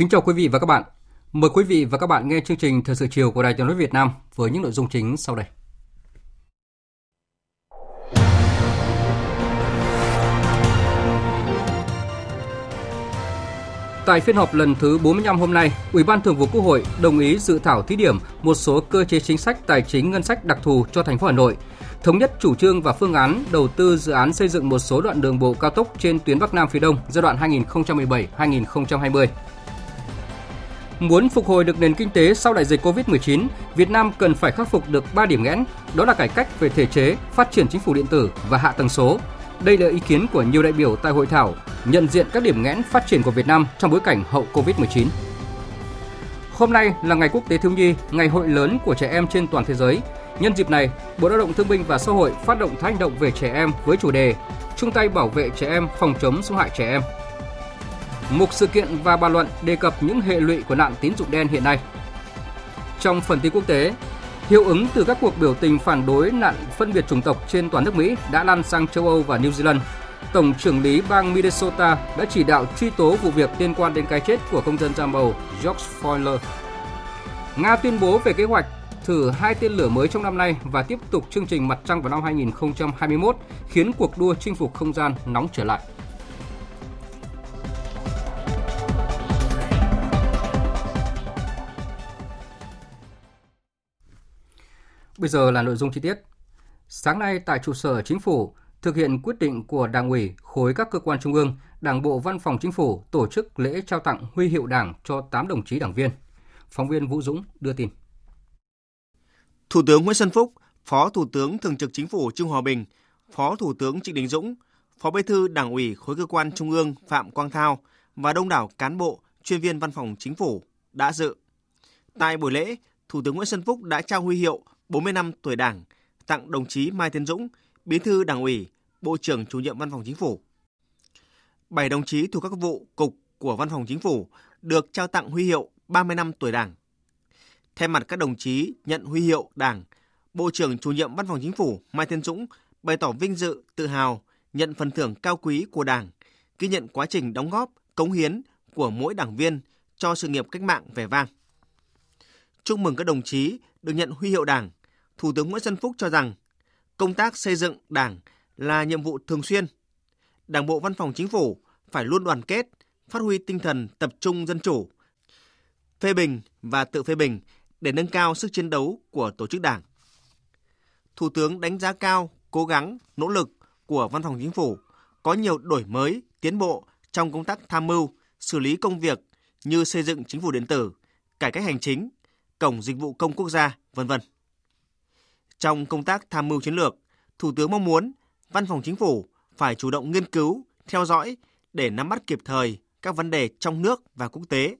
Kính chào quý vị và các bạn. Mời quý vị và các bạn nghe chương trình Thời sự chiều của Đài Tiếng nói Việt Nam với những nội dung chính sau đây. Tại phiên họp lần thứ 45 hôm nay, Ủy ban Thường vụ Quốc hội đồng ý dự thảo thí điểm một số cơ chế chính sách tài chính ngân sách đặc thù cho thành phố Hà Nội, thống nhất chủ trương và phương án đầu tư dự án xây dựng một số đoạn đường bộ cao tốc trên tuyến Bắc Nam phía Đông giai đoạn 2017-2020. Muốn phục hồi được nền kinh tế sau đại dịch Covid-19, Việt Nam cần phải khắc phục được 3 điểm nghẽn, đó là cải cách về thể chế, phát triển chính phủ điện tử và hạ tầng số. Đây là ý kiến của nhiều đại biểu tại hội thảo nhận diện các điểm nghẽn phát triển của Việt Nam trong bối cảnh hậu Covid-19. Hôm nay là ngày Quốc tế Thiếu nhi, ngày hội lớn của trẻ em trên toàn thế giới. Nhân dịp này, Bộ Lao động Thương binh và Xã hội phát động tháng hành động về trẻ em với chủ đề chung tay bảo vệ trẻ em phòng chống xâm hại trẻ em Mục sự kiện và bàn luận đề cập những hệ lụy của nạn tín dụng đen hiện nay. Trong phần tin quốc tế, hiệu ứng từ các cuộc biểu tình phản đối nạn phân biệt chủng tộc trên toàn nước Mỹ đã lan sang châu Âu và New Zealand. Tổng trưởng lý bang Minnesota đã chỉ đạo truy tố vụ việc liên quan đến cái chết của công dân da màu George Floyd. Nga tuyên bố về kế hoạch thử hai tên lửa mới trong năm nay và tiếp tục chương trình mặt trăng vào năm 2021, khiến cuộc đua chinh phục không gian nóng trở lại. Bây giờ là nội dung chi tiết. Sáng nay tại trụ sở Chính phủ, thực hiện quyết định của Đảng ủy, khối các cơ quan trung ương, Đảng bộ Văn phòng Chính phủ tổ chức lễ trao tặng huy hiệu Đảng cho 8 đồng chí đảng viên. Phóng viên Vũ Dũng đưa tin. Thủ tướng Nguyễn Xuân Phúc, Phó Thủ tướng Thường trực Chính phủ Trương Hòa Bình, Phó Thủ tướng Trịnh Đình Dũng, Phó Bí thư Đảng ủy khối cơ quan trung ương Phạm Quang Thao và đông đảo cán bộ, chuyên viên Văn phòng Chính phủ đã dự. Tại buổi lễ, Thủ tướng Nguyễn Xuân Phúc đã trao huy hiệu 40 năm tuổi Đảng tặng đồng chí Mai Tiến Dũng, Bí thư Đảng ủy, Bộ trưởng Chủ nhiệm Văn phòng Chính phủ. Bảy đồng chí thuộc các vụ cục của Văn phòng Chính phủ được trao tặng huy hiệu 30 năm tuổi Đảng. Thay mặt các đồng chí nhận huy hiệu Đảng, Bộ trưởng Chủ nhiệm Văn phòng Chính phủ Mai Tiến Dũng bày tỏ vinh dự, tự hào nhận phần thưởng cao quý của Đảng, ghi nhận quá trình đóng góp, cống hiến của mỗi đảng viên cho sự nghiệp cách mạng vẻ vang. Chúc mừng các đồng chí được nhận huy hiệu Đảng, Thủ tướng Nguyễn Xuân Phúc cho rằng công tác xây dựng Đảng là nhiệm vụ thường xuyên. Đảng bộ Văn phòng Chính phủ phải luôn đoàn kết, phát huy tinh thần tập trung dân chủ, phê bình và tự phê bình để nâng cao sức chiến đấu của tổ chức Đảng. Thủ tướng đánh giá cao cố gắng, nỗ lực của Văn phòng Chính phủ có nhiều đổi mới, tiến bộ trong công tác tham mưu, xử lý công việc như xây dựng chính phủ điện tử, cải cách hành chính, cổng dịch vụ công quốc gia, vân vân. Trong công tác tham mưu chiến lược, Thủ tướng mong muốn Văn phòng Chính phủ phải chủ động nghiên cứu, theo dõi để nắm bắt kịp thời các vấn đề trong nước và quốc tế,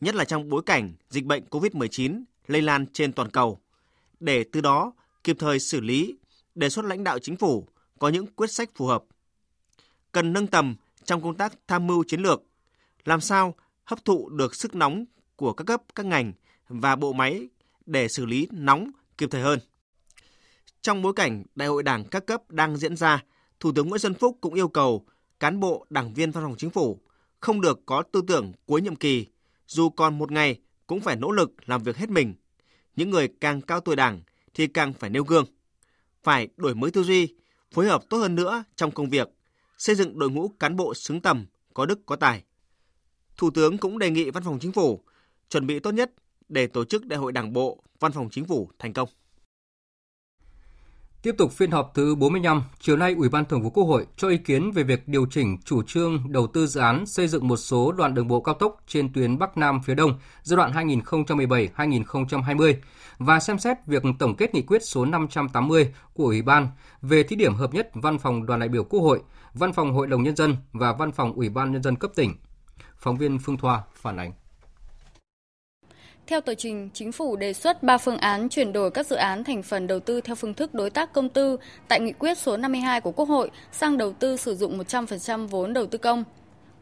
nhất là trong bối cảnh dịch bệnh COVID-19 lây lan trên toàn cầu, để từ đó kịp thời xử lý, đề xuất lãnh đạo chính phủ có những quyết sách phù hợp. Cần nâng tầm trong công tác tham mưu chiến lược, làm sao hấp thụ được sức nóng của các cấp, các ngành và bộ máy để xử lý nóng kịp thời hơn. Trong bối cảnh Đại hội Đảng các cấp đang diễn ra, Thủ tướng Nguyễn Xuân Phúc cũng yêu cầu cán bộ, đảng viên văn phòng chính phủ không được có tư tưởng cuối nhiệm kỳ, dù còn một ngày cũng phải nỗ lực làm việc hết mình. Những người càng cao tuổi đảng thì càng phải nêu gương. Phải đổi mới tư duy, phối hợp tốt hơn nữa trong công việc, xây dựng đội ngũ cán bộ xứng tầm, có đức có tài. Thủ tướng cũng đề nghị Văn phòng Chính phủ chuẩn bị tốt nhất để tổ chức Đại hội Đảng bộ, Văn phòng Chính phủ thành công. Tiếp tục phiên họp thứ 45, chiều nay Ủy ban Thường vụ Quốc hội cho ý kiến về việc điều chỉnh chủ trương đầu tư dự án xây dựng một số đoạn đường bộ cao tốc trên tuyến Bắc Nam phía Đông giai đoạn 2017-2020 và xem xét việc tổng kết nghị quyết số 580 của Ủy ban về thí điểm hợp nhất Văn phòng Đoàn đại biểu Quốc hội, Văn phòng Hội đồng Nhân dân và Văn phòng Ủy ban Nhân dân cấp tỉnh. Phóng viên Phương Thoa phản ánh. Theo tờ trình, chính phủ đề xuất 3 phương án chuyển đổi các dự án thành phần đầu tư theo phương thức đối tác công tư tại nghị quyết số 52 của Quốc hội sang đầu tư sử dụng 100% vốn đầu tư công.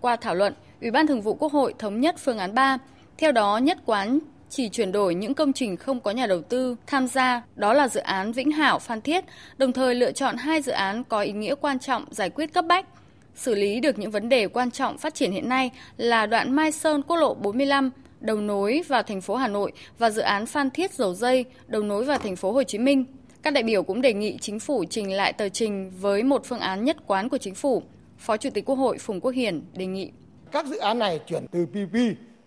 Qua thảo luận, Ủy ban Thường vụ Quốc hội thống nhất phương án 3, theo đó nhất quán chỉ chuyển đổi những công trình không có nhà đầu tư tham gia, đó là dự án Vĩnh Hảo Phan Thiết, đồng thời lựa chọn hai dự án có ý nghĩa quan trọng giải quyết cấp bách, xử lý được những vấn đề quan trọng phát triển hiện nay là đoạn Mai Sơn quốc lộ 45 đầu nối vào thành phố Hà Nội và dự án Phan Thiết dầu dây đầu nối vào thành phố Hồ Chí Minh. Các đại biểu cũng đề nghị chính phủ trình lại tờ trình với một phương án nhất quán của chính phủ. Phó Chủ tịch Quốc hội Phùng Quốc Hiển đề nghị các dự án này chuyển từ PP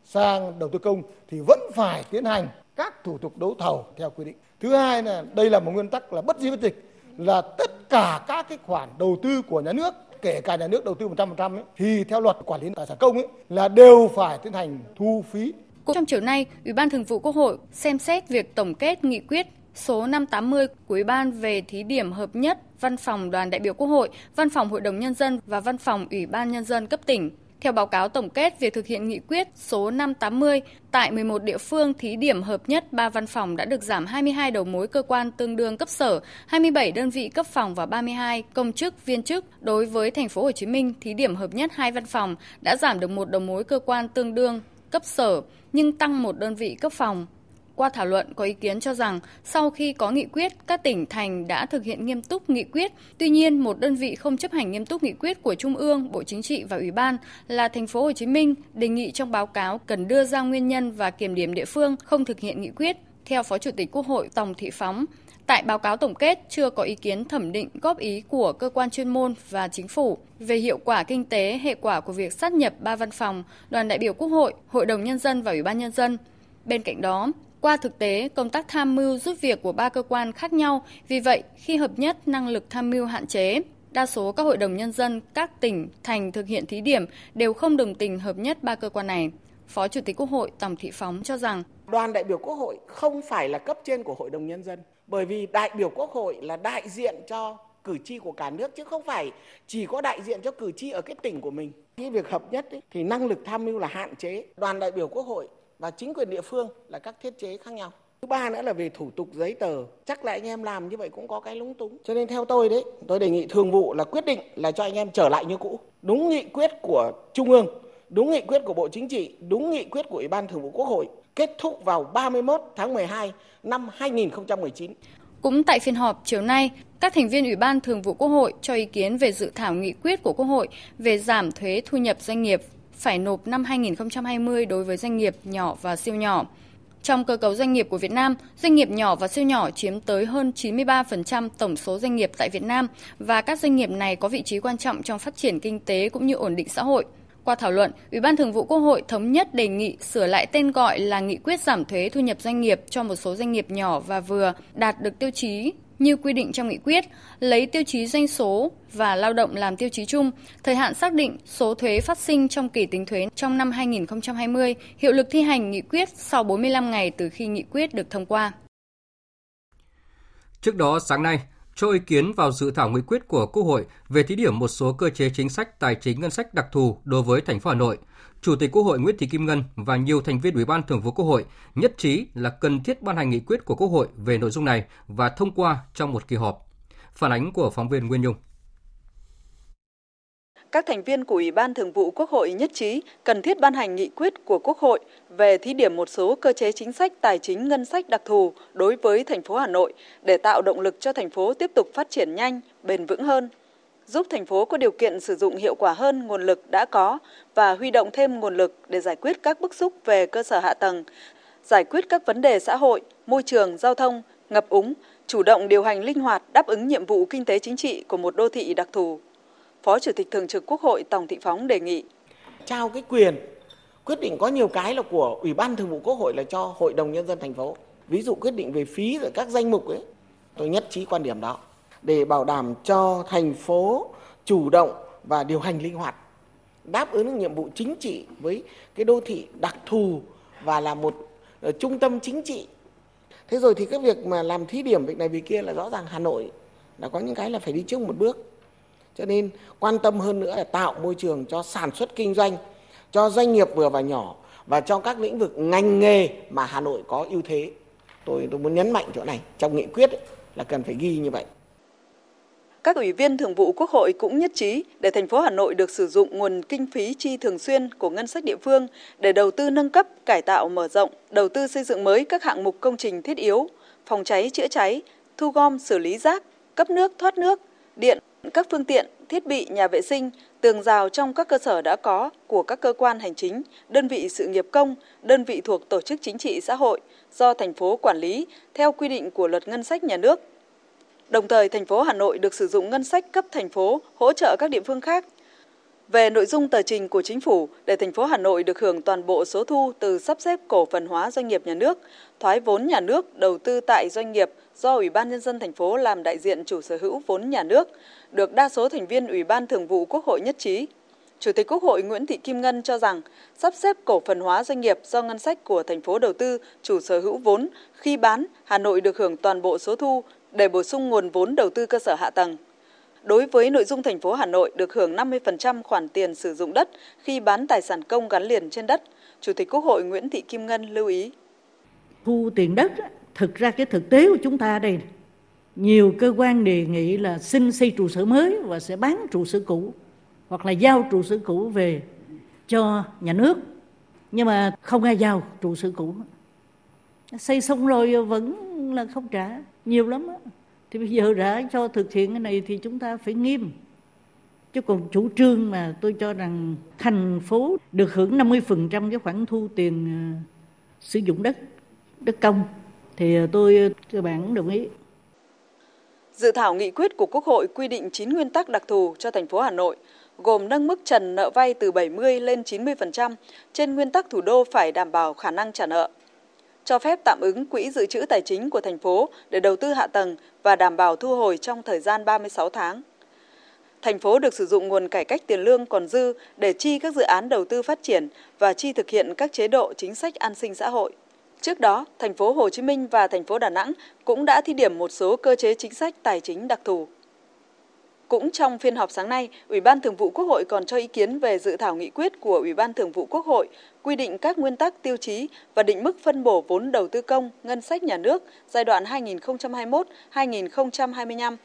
sang đầu tư công thì vẫn phải tiến hành các thủ tục đấu thầu theo quy định. Thứ hai là đây là một nguyên tắc là bất di bất dịch là tất cả các cái khoản đầu tư của nhà nước kể cả nhà nước đầu tư 100% ấy, thì theo luật quản lý tài sản công ấy là đều phải tiến hành thu phí. Cũng trong chiều nay, Ủy ban Thường vụ Quốc hội xem xét việc tổng kết nghị quyết số 580 của Ủy ban về thí điểm hợp nhất Văn phòng Đoàn đại biểu Quốc hội, Văn phòng Hội đồng Nhân dân và Văn phòng Ủy ban Nhân dân cấp tỉnh theo báo cáo tổng kết việc thực hiện nghị quyết số 580, tại 11 địa phương thí điểm hợp nhất 3 văn phòng đã được giảm 22 đầu mối cơ quan tương đương cấp sở, 27 đơn vị cấp phòng và 32 công chức viên chức. Đối với thành phố Hồ Chí Minh, thí điểm hợp nhất hai văn phòng đã giảm được một đầu mối cơ quan tương đương cấp sở nhưng tăng một đơn vị cấp phòng. Qua thảo luận có ý kiến cho rằng sau khi có nghị quyết, các tỉnh thành đã thực hiện nghiêm túc nghị quyết. Tuy nhiên, một đơn vị không chấp hành nghiêm túc nghị quyết của Trung ương, Bộ Chính trị và Ủy ban là thành phố Hồ Chí Minh đề nghị trong báo cáo cần đưa ra nguyên nhân và kiểm điểm địa phương không thực hiện nghị quyết. Theo Phó Chủ tịch Quốc hội Tòng Thị Phóng, Tại báo cáo tổng kết chưa có ý kiến thẩm định góp ý của cơ quan chuyên môn và chính phủ về hiệu quả kinh tế hệ quả của việc sát nhập ba văn phòng, đoàn đại biểu Quốc hội, Hội đồng nhân dân và Ủy ban nhân dân. Bên cạnh đó, qua thực tế, công tác tham mưu giúp việc của ba cơ quan khác nhau, vì vậy khi hợp nhất năng lực tham mưu hạn chế. Đa số các hội đồng nhân dân, các tỉnh, thành thực hiện thí điểm đều không đồng tình hợp nhất ba cơ quan này. Phó Chủ tịch Quốc hội Tòng Thị Phóng cho rằng đoàn đại biểu Quốc hội không phải là cấp trên của Hội đồng Nhân dân, bởi vì đại biểu Quốc hội là đại diện cho cử tri của cả nước chứ không phải chỉ có đại diện cho cử tri ở cái tỉnh của mình. Khi việc hợp nhất ấy, thì năng lực tham mưu là hạn chế. Đoàn đại biểu Quốc hội và chính quyền địa phương là các thiết chế khác nhau. Thứ ba nữa là về thủ tục giấy tờ, chắc là anh em làm như vậy cũng có cái lúng túng. Cho nên theo tôi đấy, tôi đề nghị thường vụ là quyết định là cho anh em trở lại như cũ. Đúng nghị quyết của Trung ương, đúng nghị quyết của Bộ Chính trị, đúng nghị quyết của Ủy ban Thường vụ Quốc hội kết thúc vào 31 tháng 12 năm 2019. Cũng tại phiên họp chiều nay, các thành viên Ủy ban Thường vụ Quốc hội cho ý kiến về dự thảo nghị quyết của Quốc hội về giảm thuế thu nhập doanh nghiệp phải nộp năm 2020 đối với doanh nghiệp nhỏ và siêu nhỏ. Trong cơ cấu doanh nghiệp của Việt Nam, doanh nghiệp nhỏ và siêu nhỏ chiếm tới hơn 93% tổng số doanh nghiệp tại Việt Nam và các doanh nghiệp này có vị trí quan trọng trong phát triển kinh tế cũng như ổn định xã hội. Qua thảo luận, Ủy ban Thường vụ Quốc hội thống nhất đề nghị sửa lại tên gọi là Nghị quyết giảm thuế thu nhập doanh nghiệp cho một số doanh nghiệp nhỏ và vừa đạt được tiêu chí như quy định trong nghị quyết, lấy tiêu chí doanh số và lao động làm tiêu chí chung, thời hạn xác định số thuế phát sinh trong kỳ tính thuế trong năm 2020, hiệu lực thi hành nghị quyết sau 45 ngày từ khi nghị quyết được thông qua. Trước đó, sáng nay, cho ý kiến vào dự thảo nghị quyết của Quốc hội về thí điểm một số cơ chế chính sách, tài chính, ngân sách đặc thù đối với thành phố Hà Nội. Chủ tịch Quốc hội Nguyễn Thị Kim Ngân và nhiều thành viên Ủy ban Thường vụ Quốc hội nhất trí là cần thiết ban hành nghị quyết của Quốc hội về nội dung này và thông qua trong một kỳ họp. Phản ánh của phóng viên Nguyên Nhung các thành viên của Ủy ban Thường vụ Quốc hội nhất trí cần thiết ban hành nghị quyết của Quốc hội về thí điểm một số cơ chế chính sách tài chính ngân sách đặc thù đối với thành phố Hà Nội để tạo động lực cho thành phố tiếp tục phát triển nhanh, bền vững hơn, giúp thành phố có điều kiện sử dụng hiệu quả hơn nguồn lực đã có và huy động thêm nguồn lực để giải quyết các bức xúc về cơ sở hạ tầng, giải quyết các vấn đề xã hội, môi trường, giao thông, ngập úng, chủ động điều hành linh hoạt đáp ứng nhiệm vụ kinh tế chính trị của một đô thị đặc thù. Phó Chủ tịch Thường trực Quốc hội Tòng Thị Phóng đề nghị. Trao cái quyền, quyết định có nhiều cái là của Ủy ban Thường vụ Quốc hội là cho Hội đồng Nhân dân thành phố. Ví dụ quyết định về phí rồi các danh mục ấy, tôi nhất trí quan điểm đó. để bảo đảm cho thành phố chủ động và điều hành linh hoạt đáp ứng nhiệm vụ chính trị với cái đô thị đặc thù và là một ờ, trung tâm chính trị thế rồi thì cái việc mà làm thí điểm việc này việc kia là rõ ràng hà nội là có những cái là phải đi trước một bước cho nên quan tâm hơn nữa là tạo môi trường cho sản xuất kinh doanh cho doanh nghiệp vừa và nhỏ và cho các lĩnh vực ngành nghề mà hà nội có ưu thế. Tôi tôi muốn nhấn mạnh chỗ này trong nghị quyết ấy, là cần phải ghi như vậy. Các ủy viên thường vụ Quốc hội cũng nhất trí để thành phố Hà Nội được sử dụng nguồn kinh phí chi thường xuyên của ngân sách địa phương để đầu tư nâng cấp, cải tạo mở rộng, đầu tư xây dựng mới các hạng mục công trình thiết yếu, phòng cháy chữa cháy, thu gom xử lý rác, cấp nước thoát nước, điện, các phương tiện, thiết bị nhà vệ sinh, tường rào trong các cơ sở đã có của các cơ quan hành chính, đơn vị sự nghiệp công, đơn vị thuộc tổ chức chính trị xã hội do thành phố quản lý theo quy định của luật ngân sách nhà nước Đồng thời, thành phố Hà Nội được sử dụng ngân sách cấp thành phố hỗ trợ các địa phương khác. Về nội dung tờ trình của chính phủ để thành phố Hà Nội được hưởng toàn bộ số thu từ sắp xếp cổ phần hóa doanh nghiệp nhà nước, thoái vốn nhà nước đầu tư tại doanh nghiệp do Ủy ban nhân dân thành phố làm đại diện chủ sở hữu vốn nhà nước, được đa số thành viên Ủy ban Thường vụ Quốc hội nhất trí. Chủ tịch Quốc hội Nguyễn Thị Kim Ngân cho rằng sắp xếp cổ phần hóa doanh nghiệp do ngân sách của thành phố đầu tư chủ sở hữu vốn khi bán Hà Nội được hưởng toàn bộ số thu để bổ sung nguồn vốn đầu tư cơ sở hạ tầng. Đối với nội dung thành phố Hà Nội được hưởng 50% khoản tiền sử dụng đất khi bán tài sản công gắn liền trên đất, Chủ tịch Quốc hội Nguyễn Thị Kim Ngân lưu ý. Thu tiền đất, thực ra cái thực tế của chúng ta đây, nhiều cơ quan đề nghị là xin xây trụ sở mới và sẽ bán trụ sở cũ hoặc là giao trụ sở cũ về cho nhà nước. Nhưng mà không ai giao trụ sở cũ. Xây xong rồi vẫn là không trả nhiều lắm đó. thì bây giờ đã cho thực hiện cái này thì chúng ta phải nghiêm. Chứ còn chủ trương mà tôi cho rằng thành phố được hưởng 50% cái khoản thu tiền ờ, sử dụng đất đất công thì ờ, tôi ờ, cơ bản đồng ý Dự thảo nghị quyết của Quốc hội quy định 9 nguyên tắc đặc thù cho thành phố Hà Nội, gồm nâng mức trần nợ vay từ 70 lên 90%, trên nguyên tắc thủ đô phải đảm bảo khả năng trả nợ cho phép tạm ứng quỹ dự trữ tài chính của thành phố để đầu tư hạ tầng và đảm bảo thu hồi trong thời gian 36 tháng. Thành phố được sử dụng nguồn cải cách tiền lương còn dư để chi các dự án đầu tư phát triển và chi thực hiện các chế độ chính sách an sinh xã hội. Trước đó, thành phố Hồ Chí Minh và thành phố Đà Nẵng cũng đã thi điểm một số cơ chế chính sách tài chính đặc thù. Cũng trong phiên họp sáng nay, Ủy ban Thường vụ Quốc hội còn cho ý kiến về dự thảo nghị quyết của Ủy ban Thường vụ Quốc hội quy định các nguyên tắc tiêu chí và định mức phân bổ vốn đầu tư công, ngân sách nhà nước giai đoạn 2021-2025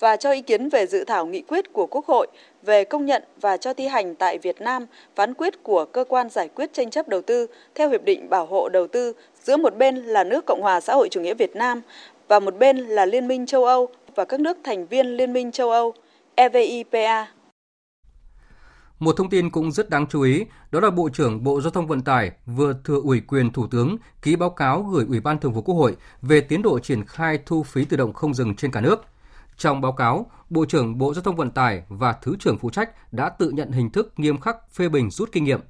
và cho ý kiến về dự thảo nghị quyết của Quốc hội về công nhận và cho thi hành tại Việt Nam phán quyết của cơ quan giải quyết tranh chấp đầu tư theo hiệp định bảo hộ đầu tư giữa một bên là nước Cộng hòa xã hội chủ nghĩa Việt Nam và một bên là Liên minh châu Âu và các nước thành viên Liên minh châu Âu EVIPA. Một thông tin cũng rất đáng chú ý, đó là Bộ trưởng Bộ Giao thông Vận tải vừa thừa ủy quyền Thủ tướng ký báo cáo gửi Ủy ban Thường vụ Quốc hội về tiến độ triển khai thu phí tự động không dừng trên cả nước. Trong báo cáo, Bộ trưởng Bộ Giao thông Vận tải và Thứ trưởng phụ trách đã tự nhận hình thức nghiêm khắc phê bình rút kinh nghiệm.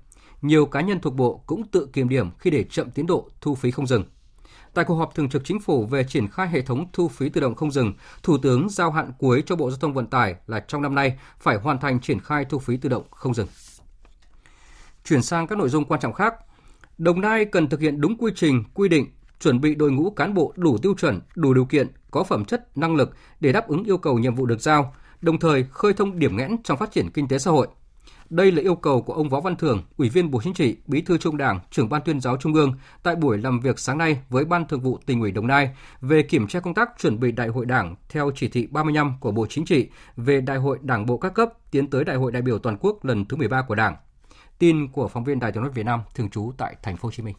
Nhiều cá nhân thuộc Bộ cũng tự kiểm điểm khi để chậm tiến độ thu phí không dừng. Tại cuộc họp thường trực chính phủ về triển khai hệ thống thu phí tự động không dừng, Thủ tướng giao hạn cuối cho Bộ Giao thông Vận tải là trong năm nay phải hoàn thành triển khai thu phí tự động không dừng. Chuyển sang các nội dung quan trọng khác, Đồng Nai cần thực hiện đúng quy trình, quy định, chuẩn bị đội ngũ cán bộ đủ tiêu chuẩn, đủ điều kiện, có phẩm chất, năng lực để đáp ứng yêu cầu nhiệm vụ được giao, đồng thời khơi thông điểm nghẽn trong phát triển kinh tế xã hội – đây là yêu cầu của ông Võ Văn Thưởng, Ủy viên Bộ Chính trị, Bí thư Trung Đảng, trưởng Ban Tuyên giáo Trung ương tại buổi làm việc sáng nay với Ban Thường vụ Tỉnh ủy Đồng Nai về kiểm tra công tác chuẩn bị Đại hội Đảng theo chỉ thị 35 của Bộ Chính trị về Đại hội Đảng bộ các cấp tiến tới Đại hội đại biểu toàn quốc lần thứ 13 của Đảng. Tin của phóng viên Đài Tiếng nói Việt Nam thường trú tại thành phố Hồ Chí Minh.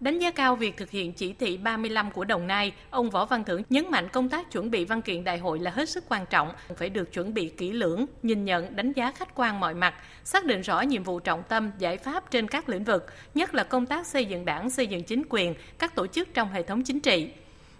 Đánh giá cao việc thực hiện chỉ thị 35 của Đồng Nai, ông Võ Văn Thưởng nhấn mạnh công tác chuẩn bị văn kiện đại hội là hết sức quan trọng, phải được chuẩn bị kỹ lưỡng, nhìn nhận, đánh giá khách quan mọi mặt, xác định rõ nhiệm vụ trọng tâm, giải pháp trên các lĩnh vực, nhất là công tác xây dựng đảng, xây dựng chính quyền, các tổ chức trong hệ thống chính trị.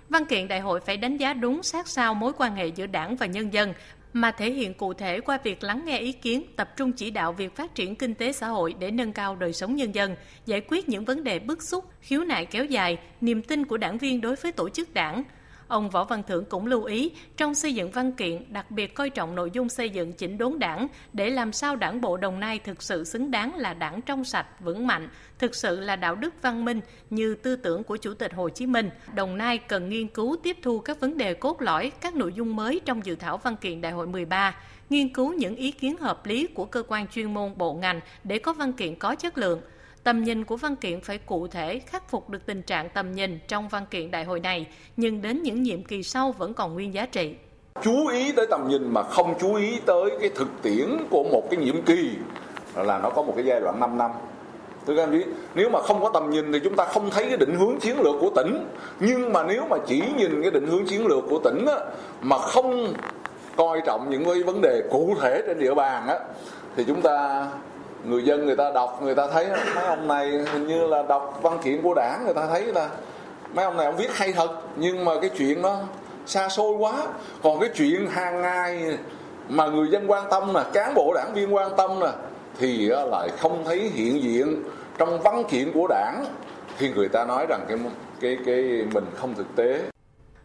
Văn kiện đại hội phải đánh giá đúng sát sao mối quan hệ giữa đảng và nhân dân, mà thể hiện cụ thể qua việc lắng nghe ý kiến, tập trung chỉ đạo việc phát triển kinh tế xã hội để nâng cao đời sống nhân dân, giải quyết những vấn đề bức xúc, khiếu nại kéo dài, niềm tin của đảng viên đối với tổ chức đảng. Ông Võ Văn Thưởng cũng lưu ý, trong xây dựng văn kiện, đặc biệt coi trọng nội dung xây dựng chỉnh đốn đảng để làm sao đảng bộ Đồng Nai thực sự xứng đáng là đảng trong sạch, vững mạnh, thực sự là đạo đức văn minh như tư tưởng của Chủ tịch Hồ Chí Minh. Đồng Nai cần nghiên cứu tiếp thu các vấn đề cốt lõi, các nội dung mới trong dự thảo văn kiện Đại hội 13 nghiên cứu những ý kiến hợp lý của cơ quan chuyên môn bộ ngành để có văn kiện có chất lượng. Tầm nhìn của văn kiện phải cụ thể khắc phục được tình trạng tầm nhìn trong văn kiện đại hội này, nhưng đến những nhiệm kỳ sau vẫn còn nguyên giá trị. Chú ý tới tầm nhìn mà không chú ý tới cái thực tiễn của một cái nhiệm kỳ là nó có một cái giai đoạn 5 năm. Thưa các anh chị, nếu mà không có tầm nhìn thì chúng ta không thấy cái định hướng chiến lược của tỉnh. Nhưng mà nếu mà chỉ nhìn cái định hướng chiến lược của tỉnh á, mà không coi trọng những cái vấn đề cụ thể trên địa bàn á, thì chúng ta người dân người ta đọc, người ta thấy, mấy ông này hình như là đọc văn kiện của đảng, người ta thấy là mấy ông này ông viết hay thật, nhưng mà cái chuyện nó xa xôi quá. Còn cái chuyện hàng ngày mà người dân quan tâm nè, cán bộ đảng viên quan tâm nè, thì lại không thấy hiện diện trong văn kiện của đảng. Thì người ta nói rằng cái cái cái mình không thực tế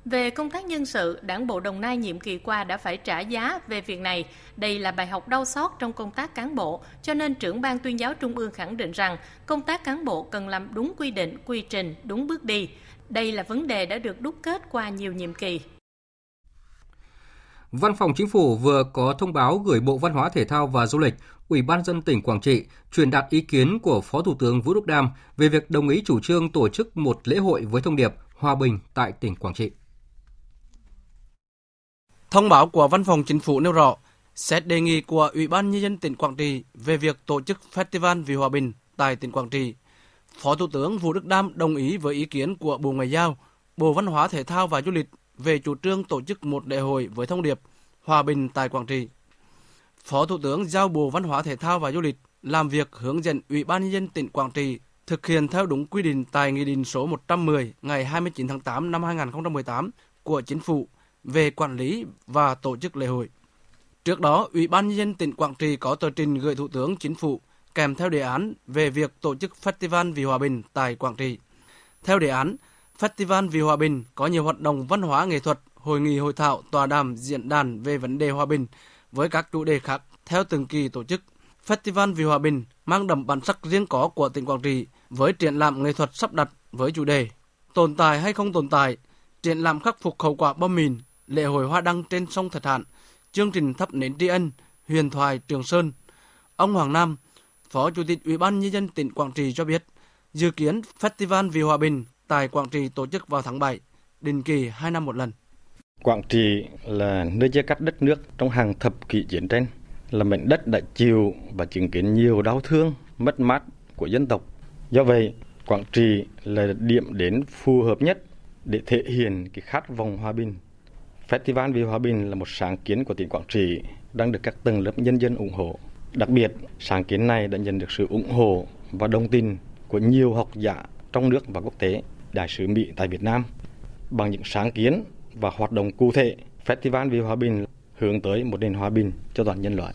về công tác nhân sự, Đảng bộ Đồng Nai nhiệm kỳ qua đã phải trả giá về việc này. Đây là bài học đau xót trong công tác cán bộ, cho nên trưởng ban tuyên giáo Trung ương khẳng định rằng công tác cán bộ cần làm đúng quy định, quy trình, đúng bước đi. Đây là vấn đề đã được đúc kết qua nhiều nhiệm kỳ. Văn phòng Chính phủ vừa có thông báo gửi Bộ Văn hóa Thể thao và Du lịch, Ủy ban dân tỉnh Quảng Trị truyền đạt ý kiến của Phó Thủ tướng Vũ Đức Đam về việc đồng ý chủ trương tổ chức một lễ hội với thông điệp Hòa bình tại tỉnh Quảng Trị. Thông báo của Văn phòng Chính phủ nêu rõ, xét đề nghị của Ủy ban Nhân dân tỉnh Quảng Trị về việc tổ chức Festival vì Hòa bình tại tỉnh Quảng Trị. Phó Thủ tướng Vũ Đức Đam đồng ý với ý kiến của Bộ Ngoại giao, Bộ Văn hóa Thể thao và Du lịch về chủ trương tổ chức một đại hội với thông điệp Hòa bình tại Quảng Trị. Phó Thủ tướng giao Bộ Văn hóa Thể thao và Du lịch làm việc hướng dẫn Ủy ban Nhân dân tỉnh Quảng Trị thực hiện theo đúng quy định tại Nghị định số 110 ngày 29 tháng 8 năm 2018 của Chính phủ về quản lý và tổ chức lễ hội. Trước đó, Ủy ban nhân dân tỉnh Quảng Trị có tờ trình gửi Thủ tướng Chính phủ kèm theo đề án về việc tổ chức Festival vì Hòa bình tại Quảng Trị. Theo đề án, Festival vì Hòa bình có nhiều hoạt động văn hóa nghệ thuật, hội nghị hội thảo, tòa đàm, diễn đàn về vấn đề hòa bình với các chủ đề khác theo từng kỳ tổ chức. Festival vì Hòa bình mang đậm bản sắc riêng có của tỉnh Quảng Trị với triển lãm nghệ thuật sắp đặt với chủ đề Tồn tại hay không tồn tại, triển lãm khắc phục hậu quả bom mìn, lễ hội hoa đăng trên sông Thật Hạn, chương trình thắp nến tri ân, huyền thoại Trường Sơn. Ông Hoàng Nam, Phó Chủ tịch Ủy ban Nhân dân tỉnh Quảng Trị cho biết, dự kiến Festival vì Hòa bình tại Quảng Trị tổ chức vào tháng 7, định kỳ 2 năm một lần. Quảng Trị là nơi chia cắt đất nước trong hàng thập kỷ chiến tranh, là mảnh đất đã chịu và chứng kiến nhiều đau thương, mất mát của dân tộc. Do vậy, Quảng Trị là điểm đến phù hợp nhất để thể hiện cái khát vọng hòa bình Festival vì hòa bình là một sáng kiến của tỉnh Quảng Trị đang được các tầng lớp nhân dân ủng hộ. Đặc biệt, sáng kiến này đã nhận được sự ủng hộ và đồng tình của nhiều học giả trong nước và quốc tế, đại sứ Mỹ tại Việt Nam. Bằng những sáng kiến và hoạt động cụ thể, Festival vì hòa bình hướng tới một nền hòa bình cho toàn nhân loại.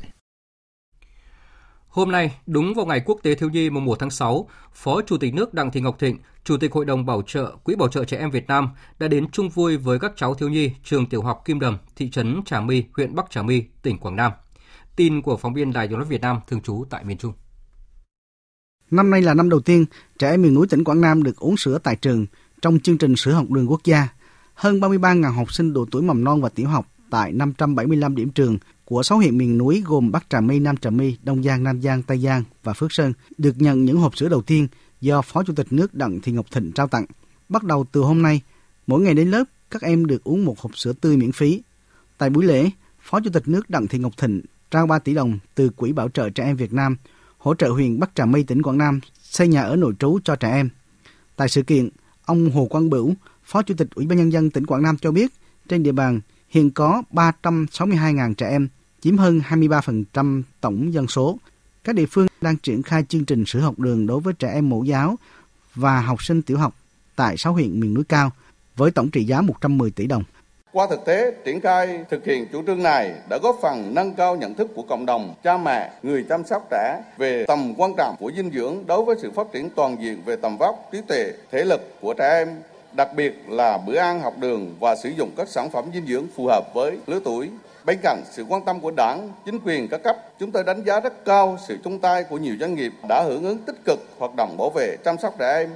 Hôm nay, đúng vào ngày Quốc tế Thiếu nhi mùng 1 tháng 6, Phó Chủ tịch nước Đặng Thị Ngọc Thịnh, Chủ tịch Hội đồng Bảo trợ Quỹ Bảo trợ Trẻ Em Việt Nam đã đến chung vui với các cháu thiếu nhi trường tiểu học Kim Đầm, thị trấn Trà My, huyện Bắc Trà My, tỉnh Quảng Nam. Tin của phóng viên Đài Tiếng nói Việt Nam thường trú tại miền Trung. Năm nay là năm đầu tiên trẻ em miền núi tỉnh Quảng Nam được uống sữa tại trường trong chương trình sữa học đường quốc gia. Hơn 33.000 học sinh độ tuổi mầm non và tiểu học tại 575 điểm trường của 6 huyện miền núi gồm Bắc Trà My, Nam Trà My, Đông Giang, Nam Giang, Tây Giang và Phước Sơn được nhận những hộp sữa đầu tiên do Phó Chủ tịch nước Đặng Thị Ngọc Thịnh trao tặng. Bắt đầu từ hôm nay, mỗi ngày đến lớp, các em được uống một hộp sữa tươi miễn phí. Tại buổi lễ, Phó Chủ tịch nước Đặng Thị Ngọc Thịnh trao 3 tỷ đồng từ Quỹ Bảo trợ Trẻ Em Việt Nam hỗ trợ huyện Bắc Trà My, tỉnh Quảng Nam xây nhà ở nội trú cho trẻ em. Tại sự kiện, ông Hồ Quang Bửu, Phó Chủ tịch Ủy ban Nhân dân tỉnh Quảng Nam cho biết, trên địa bàn hiện có 362.000 trẻ em, chiếm hơn 23% tổng dân số. Các địa phương đang triển khai chương trình sữa học đường đối với trẻ em mẫu giáo và học sinh tiểu học tại 6 huyện miền núi cao với tổng trị giá 110 tỷ đồng. Qua thực tế, triển khai thực hiện chủ trương này đã góp phần nâng cao nhận thức của cộng đồng, cha mẹ, người chăm sóc trẻ về tầm quan trọng của dinh dưỡng đối với sự phát triển toàn diện về tầm vóc, trí tuệ, thể lực của trẻ em đặc biệt là bữa ăn học đường và sử dụng các sản phẩm dinh dưỡng phù hợp với lứa tuổi. Bên cạnh sự quan tâm của Đảng, chính quyền các cấp, chúng tôi đánh giá rất cao sự chung tay của nhiều doanh nghiệp đã hưởng ứng tích cực hoạt động bảo vệ chăm sóc trẻ em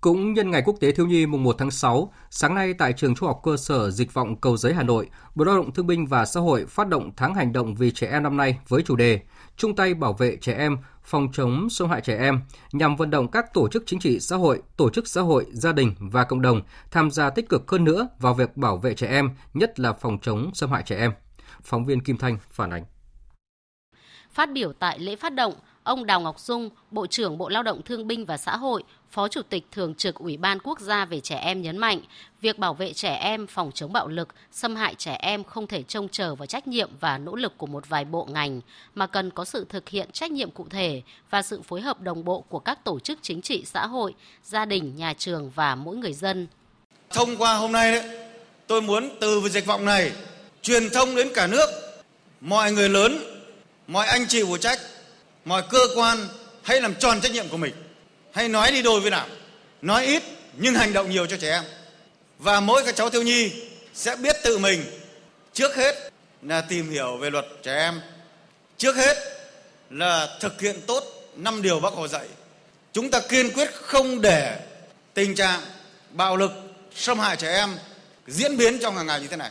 cũng nhân ngày quốc tế thiếu nhi mùng 1 tháng 6, sáng nay tại trường Trung học cơ sở Dịch vọng Cầu Giấy Hà Nội, Bộ Lao động Thương binh và Xã hội phát động tháng hành động vì trẻ em năm nay với chủ đề chung tay bảo vệ trẻ em, phòng chống xâm hại trẻ em nhằm vận động các tổ chức chính trị xã hội, tổ chức xã hội, gia đình và cộng đồng tham gia tích cực hơn nữa vào việc bảo vệ trẻ em, nhất là phòng chống xâm hại trẻ em. Phóng viên Kim Thanh phản ánh. Phát biểu tại lễ phát động, ông Đào Ngọc Dung, Bộ trưởng Bộ Lao động Thương binh và Xã hội, Phó Chủ tịch Thường trực Ủy ban Quốc gia về trẻ em nhấn mạnh, việc bảo vệ trẻ em, phòng chống bạo lực, xâm hại trẻ em không thể trông chờ vào trách nhiệm và nỗ lực của một vài bộ ngành, mà cần có sự thực hiện trách nhiệm cụ thể và sự phối hợp đồng bộ của các tổ chức chính trị xã hội, gia đình, nhà trường và mỗi người dân. Thông qua hôm nay đấy, tôi muốn từ dịch vọng này truyền thông đến cả nước, mọi người lớn, mọi anh chị phụ trách, mọi cơ quan hãy làm tròn trách nhiệm của mình hay nói đi đôi với nào nói ít nhưng hành động nhiều cho trẻ em. Và mỗi các cháu thiếu nhi sẽ biết tự mình. Trước hết là tìm hiểu về luật trẻ em. Trước hết là thực hiện tốt năm điều bác hồ dạy. Chúng ta kiên quyết không để tình trạng bạo lực xâm hại trẻ em diễn biến trong hàng ngày như thế này.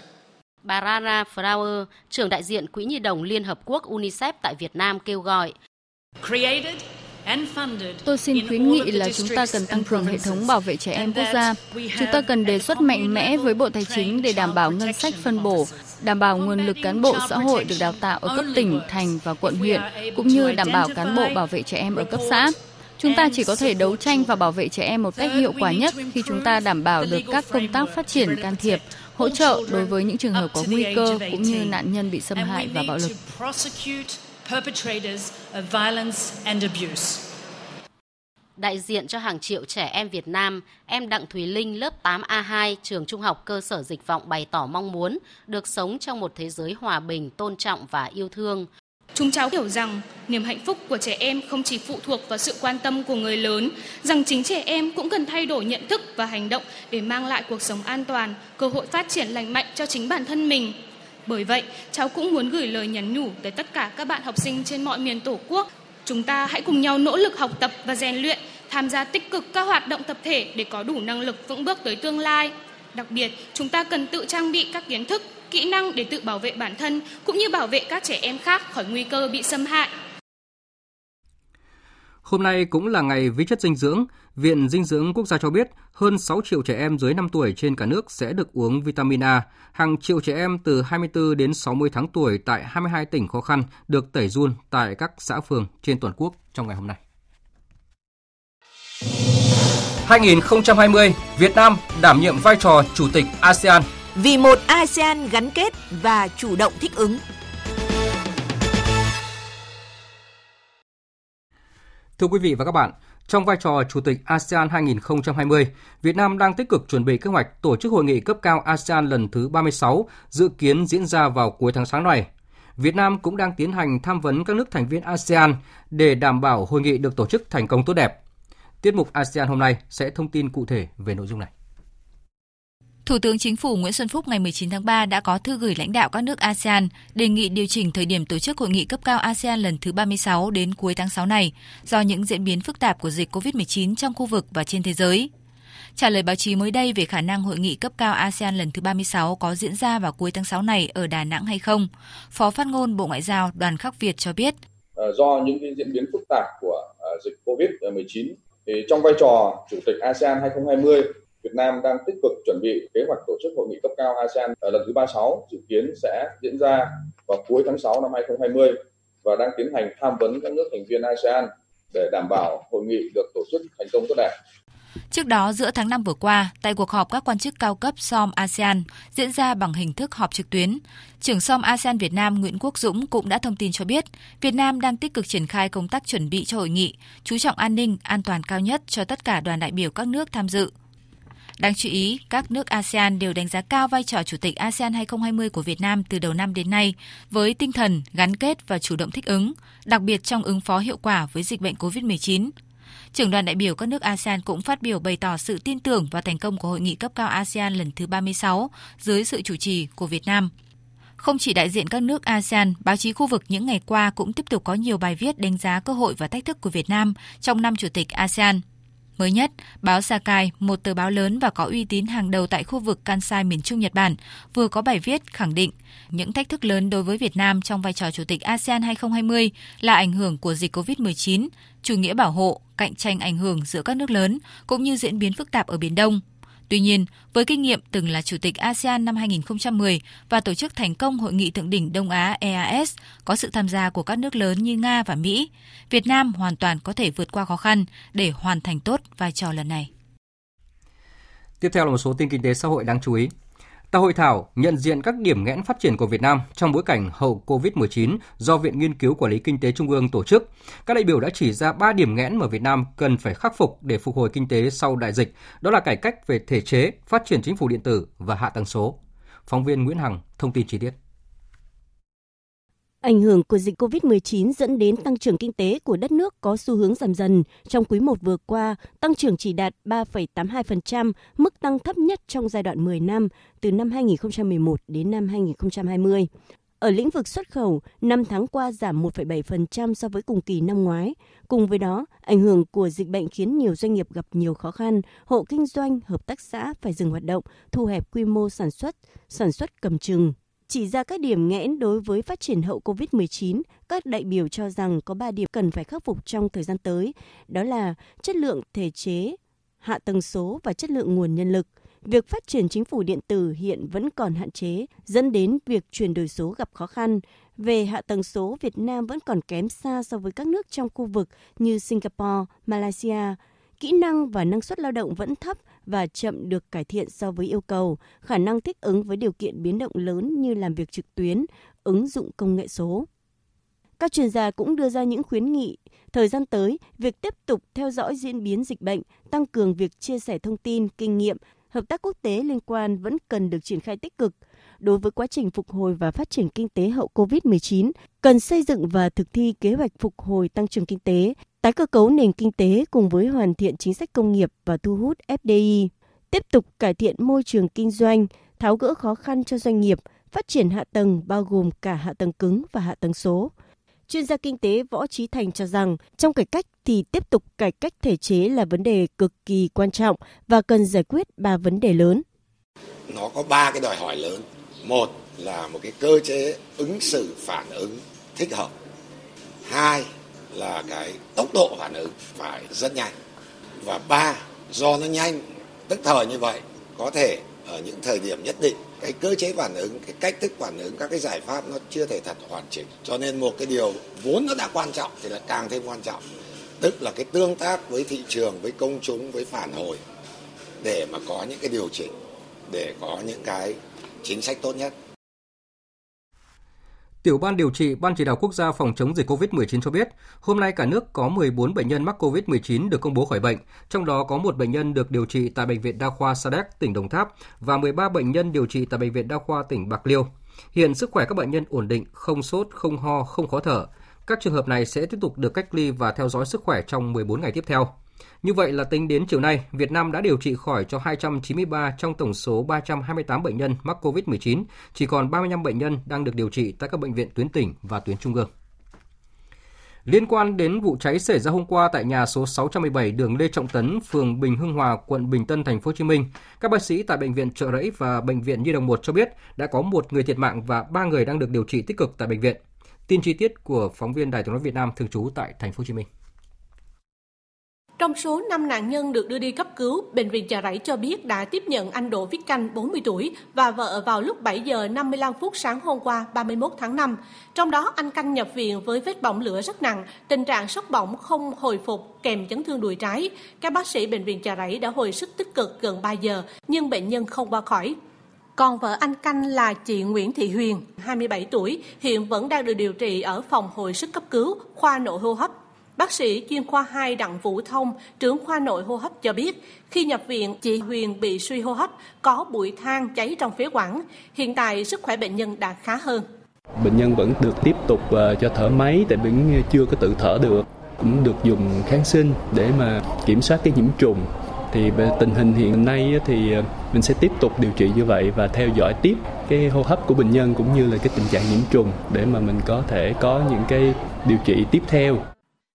Bà Rara Flower, trưởng đại diện Quỹ Nhi đồng Liên Hợp Quốc UNICEF tại Việt Nam kêu gọi Tôi xin khuyến nghị là chúng ta cần tăng cường hệ thống bảo vệ trẻ em quốc gia. Chúng ta cần đề xuất mạnh mẽ với Bộ Tài chính để đảm bảo ngân sách phân bổ, đảm bảo nguồn lực cán bộ xã hội được đào tạo ở cấp tỉnh, thành và quận huyện, cũng như đảm bảo cán bộ bảo vệ trẻ em ở cấp xã. Chúng ta chỉ có thể đấu tranh và bảo vệ trẻ em một cách hiệu quả nhất khi chúng ta đảm bảo được các công tác phát triển can thiệp, hỗ trợ đối với những trường hợp có nguy cơ cũng như nạn nhân bị xâm hại và bạo lực perpetrators of violence and abuse. Đại diện cho hàng triệu trẻ em Việt Nam, em Đặng Thùy Linh lớp 8A2 trường Trung học cơ sở Dịch vọng bày tỏ mong muốn được sống trong một thế giới hòa bình, tôn trọng và yêu thương. Chúng cháu hiểu rằng niềm hạnh phúc của trẻ em không chỉ phụ thuộc vào sự quan tâm của người lớn, rằng chính trẻ em cũng cần thay đổi nhận thức và hành động để mang lại cuộc sống an toàn, cơ hội phát triển lành mạnh cho chính bản thân mình. Bởi vậy, cháu cũng muốn gửi lời nhắn nhủ tới tất cả các bạn học sinh trên mọi miền Tổ quốc. Chúng ta hãy cùng nhau nỗ lực học tập và rèn luyện, tham gia tích cực các hoạt động tập thể để có đủ năng lực vững bước tới tương lai. Đặc biệt, chúng ta cần tự trang bị các kiến thức, kỹ năng để tự bảo vệ bản thân cũng như bảo vệ các trẻ em khác khỏi nguy cơ bị xâm hại. Hôm nay cũng là ngày vi chất dinh dưỡng. Viện Dinh dưỡng Quốc gia cho biết hơn 6 triệu trẻ em dưới 5 tuổi trên cả nước sẽ được uống vitamin A. Hàng triệu trẻ em từ 24 đến 60 tháng tuổi tại 22 tỉnh khó khăn được tẩy run tại các xã phường trên toàn quốc trong ngày hôm nay. 2020, Việt Nam đảm nhiệm vai trò chủ tịch ASEAN. Vì một ASEAN gắn kết và chủ động thích ứng. Thưa quý vị và các bạn, trong vai trò Chủ tịch ASEAN 2020, Việt Nam đang tích cực chuẩn bị kế hoạch tổ chức hội nghị cấp cao ASEAN lần thứ 36, dự kiến diễn ra vào cuối tháng sáng này. Việt Nam cũng đang tiến hành tham vấn các nước thành viên ASEAN để đảm bảo hội nghị được tổ chức thành công tốt đẹp. Tiết mục ASEAN hôm nay sẽ thông tin cụ thể về nội dung này. Thủ tướng Chính phủ Nguyễn Xuân Phúc ngày 19 tháng 3 đã có thư gửi lãnh đạo các nước ASEAN đề nghị điều chỉnh thời điểm tổ chức hội nghị cấp cao ASEAN lần thứ 36 đến cuối tháng 6 này do những diễn biến phức tạp của dịch COVID-19 trong khu vực và trên thế giới. Trả lời báo chí mới đây về khả năng hội nghị cấp cao ASEAN lần thứ 36 có diễn ra vào cuối tháng 6 này ở Đà Nẵng hay không, Phó phát ngôn Bộ Ngoại giao Đoàn Khắc Việt cho biết. Ờ, do những cái diễn biến phức tạp của ờ, dịch COVID-19 thì trong vai trò Chủ tịch ASEAN 2020 Việt Nam đang tích cực chuẩn bị kế hoạch tổ chức hội nghị cấp cao ASEAN lần thứ 36 dự kiến sẽ diễn ra vào cuối tháng 6 năm 2020 và đang tiến hành tham vấn các nước thành viên ASEAN để đảm bảo hội nghị được tổ chức thành công tốt đẹp. Trước đó, giữa tháng 5 vừa qua, tại cuộc họp các quan chức cao cấp SOM ASEAN diễn ra bằng hình thức họp trực tuyến, trưởng SOM ASEAN Việt Nam Nguyễn Quốc Dũng cũng đã thông tin cho biết, Việt Nam đang tích cực triển khai công tác chuẩn bị cho hội nghị, chú trọng an ninh, an toàn cao nhất cho tất cả đoàn đại biểu các nước tham dự. Đáng chú ý, các nước ASEAN đều đánh giá cao vai trò Chủ tịch ASEAN 2020 của Việt Nam từ đầu năm đến nay với tinh thần gắn kết và chủ động thích ứng, đặc biệt trong ứng phó hiệu quả với dịch bệnh COVID-19. Trưởng đoàn đại biểu các nước ASEAN cũng phát biểu bày tỏ sự tin tưởng và thành công của hội nghị cấp cao ASEAN lần thứ 36 dưới sự chủ trì của Việt Nam. Không chỉ đại diện các nước ASEAN, báo chí khu vực những ngày qua cũng tiếp tục có nhiều bài viết đánh giá cơ hội và thách thức của Việt Nam trong năm chủ tịch ASEAN. Mới nhất, báo Sakai, một tờ báo lớn và có uy tín hàng đầu tại khu vực Kansai miền Trung Nhật Bản, vừa có bài viết khẳng định những thách thức lớn đối với Việt Nam trong vai trò chủ tịch ASEAN 2020 là ảnh hưởng của dịch COVID-19, chủ nghĩa bảo hộ, cạnh tranh ảnh hưởng giữa các nước lớn cũng như diễn biến phức tạp ở Biển Đông, Tuy nhiên, với kinh nghiệm từng là Chủ tịch ASEAN năm 2010 và tổ chức thành công Hội nghị Thượng đỉnh Đông Á EAS có sự tham gia của các nước lớn như Nga và Mỹ, Việt Nam hoàn toàn có thể vượt qua khó khăn để hoàn thành tốt vai trò lần này. Tiếp theo là một số tin kinh tế xã hội đáng chú ý. Tại hội thảo nhận diện các điểm nghẽn phát triển của Việt Nam trong bối cảnh hậu Covid-19 do Viện Nghiên cứu Quản lý Kinh tế Trung ương tổ chức, các đại biểu đã chỉ ra 3 điểm nghẽn mà Việt Nam cần phải khắc phục để phục hồi kinh tế sau đại dịch, đó là cải cách về thể chế, phát triển chính phủ điện tử và hạ tầng số. Phóng viên Nguyễn Hằng thông tin chi tiết. Ảnh hưởng của dịch COVID-19 dẫn đến tăng trưởng kinh tế của đất nước có xu hướng giảm dần. Trong quý 1 vừa qua, tăng trưởng chỉ đạt 3,82%, mức tăng thấp nhất trong giai đoạn 10 năm, từ năm 2011 đến năm 2020. Ở lĩnh vực xuất khẩu, 5 tháng qua giảm 1,7% so với cùng kỳ năm ngoái. Cùng với đó, ảnh hưởng của dịch bệnh khiến nhiều doanh nghiệp gặp nhiều khó khăn, hộ kinh doanh, hợp tác xã phải dừng hoạt động, thu hẹp quy mô sản xuất, sản xuất cầm chừng, chỉ ra các điểm nghẽn đối với phát triển hậu COVID-19, các đại biểu cho rằng có 3 điểm cần phải khắc phục trong thời gian tới, đó là chất lượng thể chế, hạ tầng số và chất lượng nguồn nhân lực. Việc phát triển chính phủ điện tử hiện vẫn còn hạn chế, dẫn đến việc chuyển đổi số gặp khó khăn. Về hạ tầng số, Việt Nam vẫn còn kém xa so với các nước trong khu vực như Singapore, Malaysia. Kỹ năng và năng suất lao động vẫn thấp và chậm được cải thiện so với yêu cầu, khả năng thích ứng với điều kiện biến động lớn như làm việc trực tuyến, ứng dụng công nghệ số. Các chuyên gia cũng đưa ra những khuyến nghị, thời gian tới, việc tiếp tục theo dõi diễn biến dịch bệnh, tăng cường việc chia sẻ thông tin, kinh nghiệm, hợp tác quốc tế liên quan vẫn cần được triển khai tích cực. Đối với quá trình phục hồi và phát triển kinh tế hậu COVID-19, cần xây dựng và thực thi kế hoạch phục hồi tăng trưởng kinh tế, tái cơ cấu nền kinh tế cùng với hoàn thiện chính sách công nghiệp và thu hút FDI, tiếp tục cải thiện môi trường kinh doanh, tháo gỡ khó khăn cho doanh nghiệp, phát triển hạ tầng bao gồm cả hạ tầng cứng và hạ tầng số. Chuyên gia kinh tế Võ Trí Thành cho rằng trong cải cách thì tiếp tục cải cách thể chế là vấn đề cực kỳ quan trọng và cần giải quyết ba vấn đề lớn. Nó có ba cái đòi hỏi lớn. Một là một cái cơ chế ứng xử phản ứng thích hợp. Hai là cái tốc độ phản ứng phải rất nhanh. Và ba, do nó nhanh, tức thời như vậy, có thể ở những thời điểm nhất định, cái cơ chế phản ứng, cái cách thức phản ứng, các cái giải pháp nó chưa thể thật hoàn chỉnh. Cho nên một cái điều vốn nó đã quan trọng thì là càng thêm quan trọng. Tức là cái tương tác với thị trường, với công chúng, với phản hồi để mà có những cái điều chỉnh, để có những cái chính sách tốt nhất Tiểu ban điều trị Ban chỉ đạo quốc gia phòng chống dịch COVID-19 cho biết, hôm nay cả nước có 14 bệnh nhân mắc COVID-19 được công bố khỏi bệnh, trong đó có một bệnh nhân được điều trị tại bệnh viện Đa khoa Sa Đéc, tỉnh Đồng Tháp và 13 bệnh nhân điều trị tại bệnh viện Đa khoa tỉnh Bạc Liêu. Hiện sức khỏe các bệnh nhân ổn định, không sốt, không ho, không khó thở. Các trường hợp này sẽ tiếp tục được cách ly và theo dõi sức khỏe trong 14 ngày tiếp theo. Như vậy là tính đến chiều nay, Việt Nam đã điều trị khỏi cho 293 trong tổng số 328 bệnh nhân mắc COVID-19, chỉ còn 35 bệnh nhân đang được điều trị tại các bệnh viện tuyến tỉnh và tuyến trung ương. Liên quan đến vụ cháy xảy ra hôm qua tại nhà số 617 đường Lê Trọng Tấn, phường Bình Hưng Hòa, quận Bình Tân, thành phố Hồ Chí Minh, các bác sĩ tại bệnh viện Trợ Rẫy và bệnh viện Nhi đồng 1 cho biết đã có một người thiệt mạng và ba người đang được điều trị tích cực tại bệnh viện. Tin chi tiết của phóng viên Đài Tiếng nói Việt Nam thường trú tại thành phố Hồ Chí Minh. Trong số 5 nạn nhân được đưa đi cấp cứu, Bệnh viện Chợ Rẫy cho biết đã tiếp nhận anh Đỗ Viết Canh, 40 tuổi, và vợ vào lúc 7 giờ 55 phút sáng hôm qua, 31 tháng 5. Trong đó, anh Canh nhập viện với vết bỏng lửa rất nặng, tình trạng sốc bỏng không hồi phục kèm chấn thương đùi trái. Các bác sĩ Bệnh viện Chợ Rẫy đã hồi sức tích cực gần 3 giờ, nhưng bệnh nhân không qua khỏi. Còn vợ anh Canh là chị Nguyễn Thị Huyền, 27 tuổi, hiện vẫn đang được điều trị ở phòng hồi sức cấp cứu, khoa nội hô hấp Bác sĩ chuyên khoa 2 Đặng Vũ Thông, trưởng khoa nội hô hấp cho biết, khi nhập viện, chị Huyền bị suy hô hấp, có bụi than cháy trong phế quản. Hiện tại, sức khỏe bệnh nhân đã khá hơn. Bệnh nhân vẫn được tiếp tục ờ, cho thở máy tại vẫn chưa có tự thở được. cũng được dùng kháng sinh để mà kiểm soát cái nhiễm trùng thì về tình hình hiện nay thì ờ, mình sẽ tiếp tục điều trị như vậy và theo dõi tiếp cái hô hấp của bệnh nhân cũng như là cái tình trạng nhiễm trùng để mà mình có thể có những cái điều trị tiếp theo.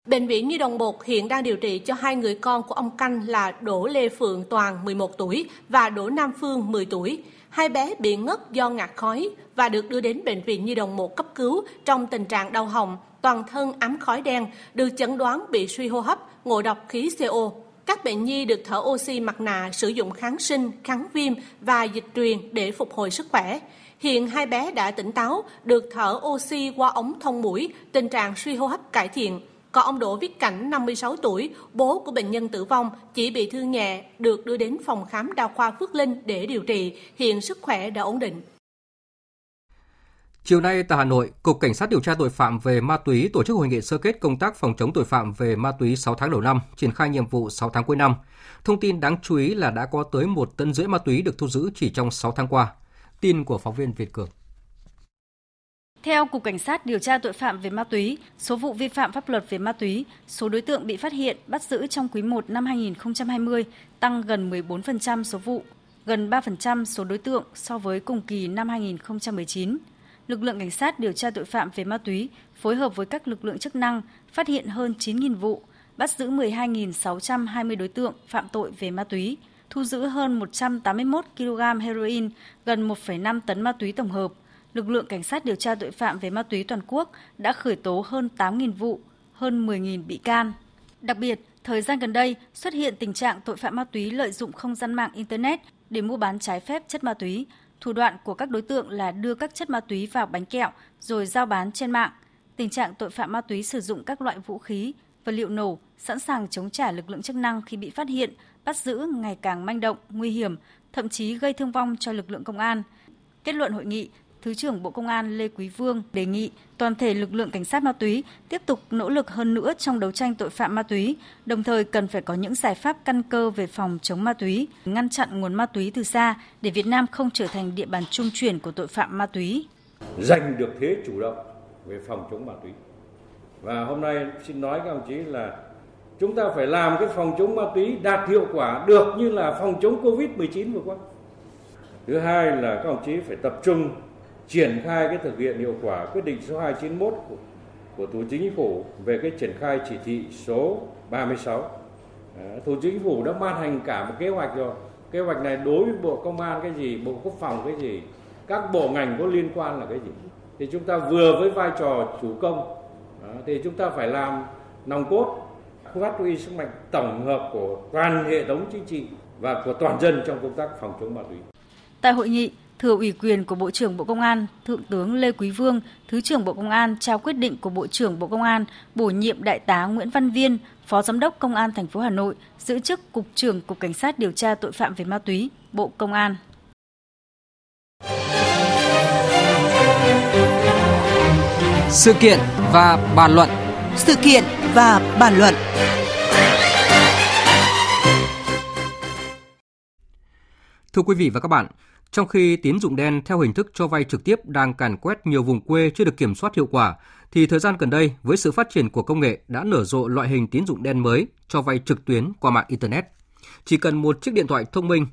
Bệnh viện Nhi đồng 1 hiện đang điều trị cho hai người con của ông Canh là Đỗ Lê Phượng Toàn 11 tuổi và Đỗ Nam Phương 10 tuổi. Hai bé bị ngất do ngạt khói và được đưa đến Bệnh viện Nhi đồng 1 cấp cứu trong tình trạng đau họng, toàn thân ám khói đen, được chẩn đoán bị suy hô hấp, ngộ độc khí CO. Các bệnh nhi được thở oxy mặt nạ, sử dụng kháng sinh, kháng viêm và dịch truyền để phục hồi sức khỏe. Hiện hai bé đã tỉnh táo, được thở oxy qua ống thông mũi, tình trạng suy hô hấp cải thiện. Còn ông Đỗ Viết Cảnh, 56 tuổi, bố của bệnh nhân tử vong, chỉ bị thương nhẹ, được đưa đến phòng khám đa khoa Phước Linh để điều trị, hiện sức khỏe đã ổn định. Chiều nay tại Hà Nội, Cục Cảnh sát điều tra tội phạm về ma túy tổ chức hội nghị sơ kết công tác phòng chống tội phạm về ma túy 6 tháng đầu năm, triển khai nhiệm vụ 6 tháng cuối năm. Thông tin đáng chú ý là đã có tới một tấn rưỡi ma túy được thu giữ chỉ trong 6 tháng qua. Tin của phóng viên Việt Cường. Theo Cục Cảnh sát điều tra tội phạm về ma túy, số vụ vi phạm pháp luật về ma túy, số đối tượng bị phát hiện, bắt giữ trong quý 1 năm 2020 tăng gần 14% số vụ, gần 3% số đối tượng so với cùng kỳ năm 2019 lực lượng cảnh sát điều tra tội phạm về ma túy phối hợp với các lực lượng chức năng phát hiện hơn 9.000 vụ, bắt giữ 12.620 đối tượng phạm tội về ma túy, thu giữ hơn 181 kg heroin, gần 1,5 tấn ma túy tổng hợp. Lực lượng cảnh sát điều tra tội phạm về ma túy toàn quốc đã khởi tố hơn 8.000 vụ, hơn 10.000 bị can. Đặc biệt, thời gian gần đây xuất hiện tình trạng tội phạm ma túy lợi dụng không gian mạng Internet để mua bán trái phép chất ma túy, Thủ đoạn của các đối tượng là đưa các chất ma túy vào bánh kẹo rồi giao bán trên mạng. Tình trạng tội phạm ma túy sử dụng các loại vũ khí, vật liệu nổ, sẵn sàng chống trả lực lượng chức năng khi bị phát hiện, bắt giữ ngày càng manh động, nguy hiểm, thậm chí gây thương vong cho lực lượng công an. Kết luận hội nghị, Thứ trưởng Bộ Công an Lê Quý Vương đề nghị toàn thể lực lượng cảnh sát ma túy tiếp tục nỗ lực hơn nữa trong đấu tranh tội phạm ma túy, đồng thời cần phải có những giải pháp căn cơ về phòng chống ma túy, ngăn chặn nguồn ma túy từ xa để Việt Nam không trở thành địa bàn trung chuyển của tội phạm ma túy. Giành được thế chủ động về phòng chống ma túy. Và hôm nay xin nói các đồng chí là chúng ta phải làm cái phòng chống ma túy đạt hiệu quả được như là phòng chống Covid-19 vừa qua. Thứ hai là các đồng chí phải tập trung triển khai cái thực hiện hiệu quả quyết định số 291 của, của Thủ Chính phủ về cái triển khai chỉ thị số 36. À, Thủ Chính phủ đã ban hành cả một kế hoạch rồi. Kế hoạch này đối với Bộ Công an cái gì, Bộ Quốc phòng cái gì, các bộ ngành có liên quan là cái gì. Thì chúng ta vừa với vai trò chủ công à, thì chúng ta phải làm nòng cốt phát huy sức mạnh tổng hợp của toàn hệ thống chính trị và của toàn dân trong công tác phòng chống ma túy. Tại hội nghị, thừa ủy quyền của Bộ trưởng Bộ Công an, Thượng tướng Lê Quý Vương, Thứ trưởng Bộ Công an trao quyết định của Bộ trưởng Bộ Công an bổ nhiệm Đại tá Nguyễn Văn Viên, Phó Giám đốc Công an thành phố Hà Nội, giữ chức Cục trưởng Cục Cảnh sát điều tra tội phạm về ma túy, Bộ Công an. Sự kiện và bàn luận. Sự kiện và bàn luận. Thưa quý vị và các bạn, trong khi tín dụng đen theo hình thức cho vay trực tiếp đang càn quét nhiều vùng quê chưa được kiểm soát hiệu quả, thì thời gian gần đây với sự phát triển của công nghệ đã nở rộ loại hình tín dụng đen mới cho vay trực tuyến qua mạng internet. Chỉ cần một chiếc điện thoại thông minh,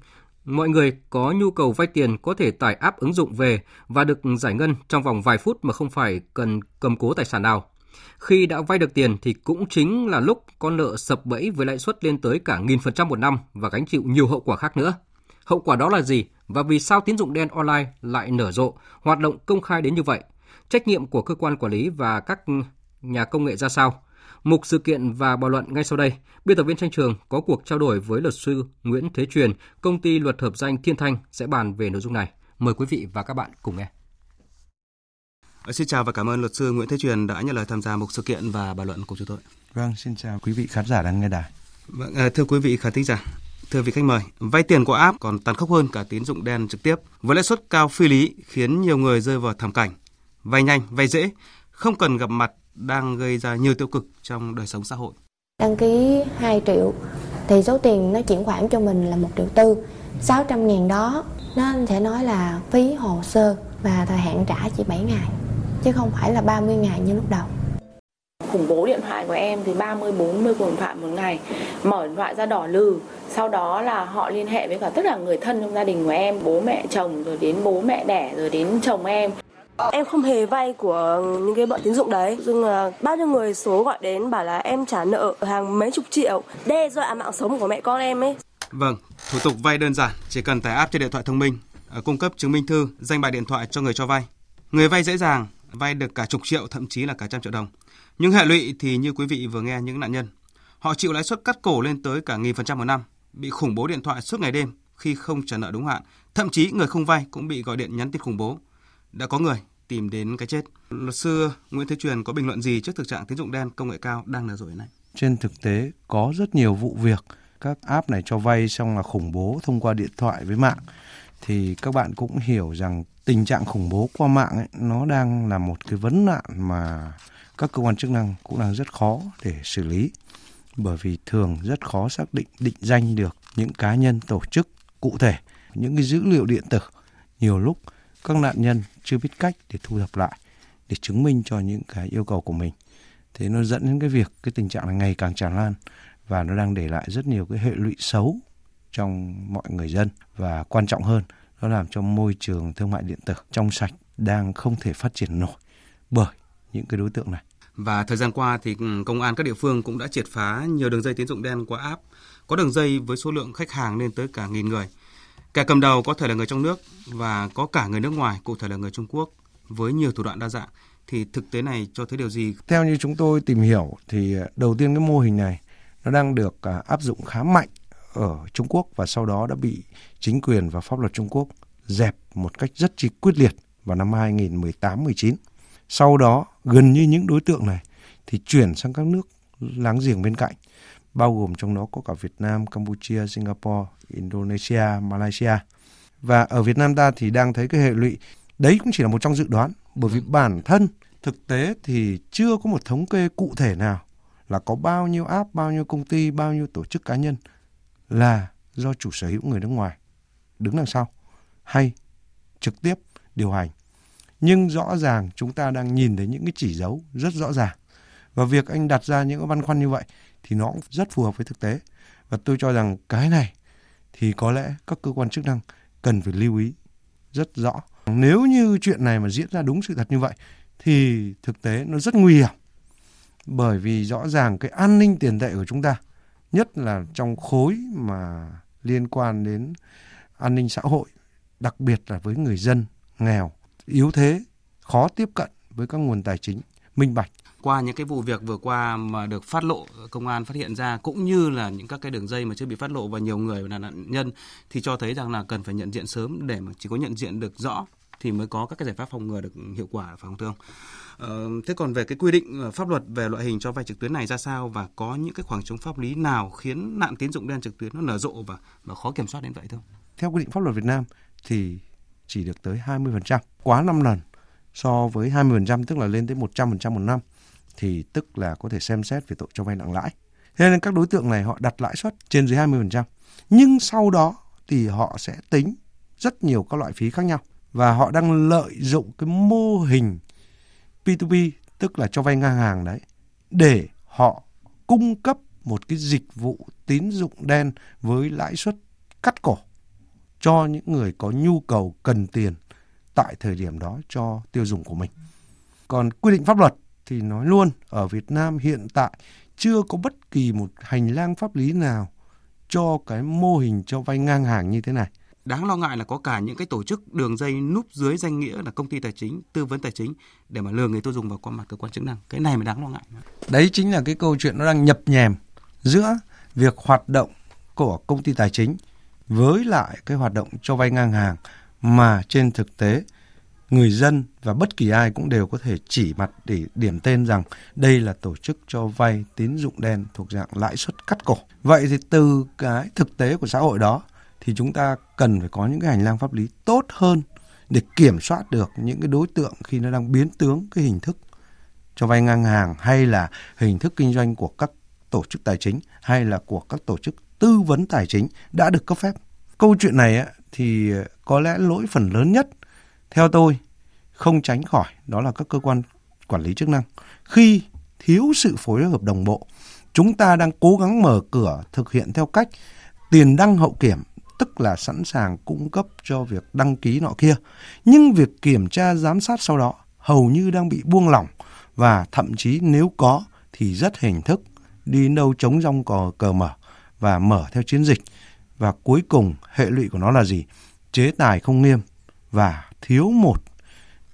mọi người có nhu cầu vay tiền có thể tải app ứng dụng về và được giải ngân trong vòng vài phút mà không phải cần cầm cố tài sản nào. Khi đã vay được tiền thì cũng chính là lúc con nợ sập bẫy với lãi suất lên tới cả nghìn phần trăm một năm và gánh chịu nhiều hậu quả khác nữa. Hậu quả đó là gì và vì sao tín dụng đen online lại nở rộ, hoạt động công khai đến như vậy? Trách nhiệm của cơ quan quản lý và các nhà công nghệ ra sao? Mục sự kiện và bàn luận ngay sau đây, biên tập viên tranh trường có cuộc trao đổi với luật sư Nguyễn Thế Truyền, công ty luật hợp danh Thiên Thanh sẽ bàn về nội dung này. Mời quý vị và các bạn cùng nghe. Ờ, xin chào và cảm ơn luật sư Nguyễn Thế Truyền đã nhận lời tham gia một sự kiện và bàn luận của chúng tôi. Vâng, xin chào quý vị khán giả đang nghe đài. Vâng, ờ, thưa quý vị khán thính giả, Thưa vị khách mời, vay tiền qua app còn tàn khốc hơn cả tín dụng đen trực tiếp. Với lãi suất cao phi lý khiến nhiều người rơi vào thảm cảnh. Vay nhanh, vay dễ, không cần gặp mặt đang gây ra nhiều tiêu cực trong đời sống xã hội. Đăng ký 2 triệu thì số tiền nó chuyển khoản cho mình là 1 triệu tư. 600 ngàn đó nó sẽ nói là phí hồ sơ và thời hạn trả chỉ 7 ngày chứ không phải là 30 ngày như lúc đầu khủng bố điện thoại của em thì 30 40 cuộc điện thoại một ngày mở điện thoại ra đỏ lừ sau đó là họ liên hệ với cả tất cả người thân trong gia đình của em bố mẹ chồng rồi đến bố mẹ đẻ rồi đến chồng em Em không hề vay của những cái bọn tín dụng đấy. Nhưng là bao nhiêu người số gọi đến bảo là em trả nợ hàng mấy chục triệu, đe dọa mạng sống của mẹ con em ấy. Vâng, thủ tục vay đơn giản, chỉ cần tải app trên điện thoại thông minh, ờ, cung cấp chứng minh thư, danh bạ điện thoại cho người cho vay. Người vay dễ dàng vay được cả chục triệu, thậm chí là cả trăm triệu đồng. Nhưng hệ lụy thì như quý vị vừa nghe những nạn nhân, họ chịu lãi suất cắt cổ lên tới cả nghìn phần trăm một năm, bị khủng bố điện thoại suốt ngày đêm khi không trả nợ đúng hạn. Thậm chí người không vay cũng bị gọi điện nhắn tin khủng bố. Đã có người tìm đến cái chết. Luật sư Nguyễn Thế Truyền có bình luận gì trước thực trạng tín dụng đen công nghệ cao đang nở rộ này? Trên thực tế có rất nhiều vụ việc các app này cho vay xong là khủng bố thông qua điện thoại với mạng thì các bạn cũng hiểu rằng tình trạng khủng bố qua mạng ấy, nó đang là một cái vấn nạn mà các cơ quan chức năng cũng đang rất khó để xử lý, bởi vì thường rất khó xác định định danh được những cá nhân, tổ chức cụ thể, những cái dữ liệu điện tử. Nhiều lúc các nạn nhân chưa biết cách để thu thập lại, để chứng minh cho những cái yêu cầu của mình. Thế nó dẫn đến cái việc, cái tình trạng này ngày càng tràn lan và nó đang để lại rất nhiều cái hệ lụy xấu trong mọi người dân. Và quan trọng hơn, nó làm cho môi trường thương mại điện tử trong sạch đang không thể phát triển nổi bởi những cái đối tượng này. Và thời gian qua thì ừ, công an các địa phương cũng đã triệt phá nhiều đường dây tín dụng đen qua app, có đường dây với số lượng khách hàng lên tới cả nghìn người. Kẻ cầm đầu có thể là người trong nước và có cả người nước ngoài, cụ thể là người Trung Quốc, với nhiều thủ đoạn đa dạng. Thì thực tế này cho thấy điều gì? Theo như chúng tôi tìm hiểu thì ờ, đầu tiên cái mô hình này nó đang được ờ, áp dụng khá mạnh ở Trung Quốc và sau đó đã bị chính quyền và pháp luật Trung Quốc dẹp một cách rất chi quyết liệt vào năm 2018-19. Sau đó, gần như những đối tượng này thì chuyển sang các nước láng giềng bên cạnh, bao gồm trong đó có cả Việt Nam, Campuchia, Singapore, Indonesia, Malaysia. Và ở Việt Nam ta thì đang thấy cái hệ lụy, đấy cũng chỉ là một trong dự đoán, bởi vì bản thân thực tế thì chưa có một thống kê cụ thể nào là có bao nhiêu app, bao nhiêu công ty, bao nhiêu tổ chức cá nhân là do chủ sở hữu người nước ngoài đứng đằng sau hay trực tiếp điều hành. Nhưng rõ ràng chúng ta đang nhìn thấy những cái chỉ dấu rất rõ ràng. Và việc anh đặt ra những cái băn khoăn như vậy thì nó cũng rất phù hợp với thực tế. Và tôi cho rằng cái này thì có lẽ các cơ quan chức năng cần phải lưu ý rất rõ. Nếu như chuyện này mà diễn ra đúng sự thật như vậy thì thực tế nó rất nguy hiểm. Bởi vì rõ ràng cái an ninh tiền tệ của chúng ta nhất là trong khối mà liên quan đến an ninh xã hội, đặc biệt là với người dân nghèo, yếu thế, khó tiếp cận với các nguồn tài chính minh bạch. Qua những cái vụ việc vừa qua mà được phát lộ công an phát hiện ra cũng như là những các cái đường dây mà chưa bị phát lộ và nhiều người là nạn nhân thì cho thấy rằng là cần phải nhận diện sớm để mà chỉ có nhận diện được rõ thì mới có các cái giải pháp phòng ngừa được hiệu quả phải không thưa ông? Ờ, thế còn về cái quy định ờ, pháp luật về loại hình cho vay trực tuyến này ra sao và có những cái khoảng trống pháp lý nào khiến nạn tín dụng đen trực tuyến nó nở rộ và và khó kiểm soát đến vậy thưa ông? Theo quy định pháp luật Việt Nam thì chỉ được tới 20%, quá 5 lần so với 20% tức là lên tới 100% một năm, thì tức là có thể xem xét về tội cho vay nặng lãi. Thế nên các đối tượng này họ đặt lãi suất trên dưới 20%. Nhưng sau đó thì họ sẽ tính rất nhiều các loại phí khác nhau và họ đang lợi dụng cái mô hình P2P tức là cho vay ngang hàng đấy, để họ cung cấp một cái dịch vụ tín dụng đen với lãi suất cắt cổ cho những người có nhu cầu cần tiền tại thời điểm đó cho tiêu dùng của mình. Còn quy định pháp luật thì nói luôn ở Việt Nam hiện tại chưa có bất kỳ một hành lang pháp lý nào cho cái mô hình cho vay ngang hàng như thế này. Đáng lo ngại là có cả những cái tổ chức đường dây núp dưới danh nghĩa là công ty tài chính, tư vấn tài chính để mà lừa người tiêu dùng vào qua mặt cơ quan chức năng. Cái này mới đáng lo ngại. Đấy chính là cái câu chuyện nó đang nhập nhèm giữa việc hoạt động của công ty tài chính với lại cái hoạt động cho vay ngang hàng mà trên thực tế, người dân và bất kỳ ai cũng đều có thể chỉ mặt để điểm tên rằng đây là tổ chức cho vay tín dụng đen thuộc dạng lãi suất cắt cổ. Vậy thì từ cái thực tế của xã hội đó thì chúng ta cần phải có những cái hành lang pháp lý tốt hơn để kiểm soát được những cái đối tượng khi nó đang biến tướng cái hình thức cho vay ngang hàng, hay là hình thức kinh doanh của các tổ chức tài chính, hay là của các tổ chức tư vấn tài chính đã được cấp phép. Câu chuyện này thì ờ, có lẽ lỗi phần lớn nhất theo tôi không tránh khỏi đó là các cơ quan quản lý chức năng khi thiếu sự phối hợp đồng bộ. Chúng ta đang cố gắng mở cửa thực hiện theo cách tiền đăng hậu kiểm, tức là sẵn sàng cung cấp cho việc đăng ký nọ kia. Nhưng việc kiểm tra giám sát sau đó hầu như đang bị buông lỏng và thậm chí nếu có thì rất hình thức, đi đâu chống rong cò cờ mở và mở theo chiến dịch. Và cuối cùng, hệ lụy của nó là gì? Chế tài không nghiêm và thiếu một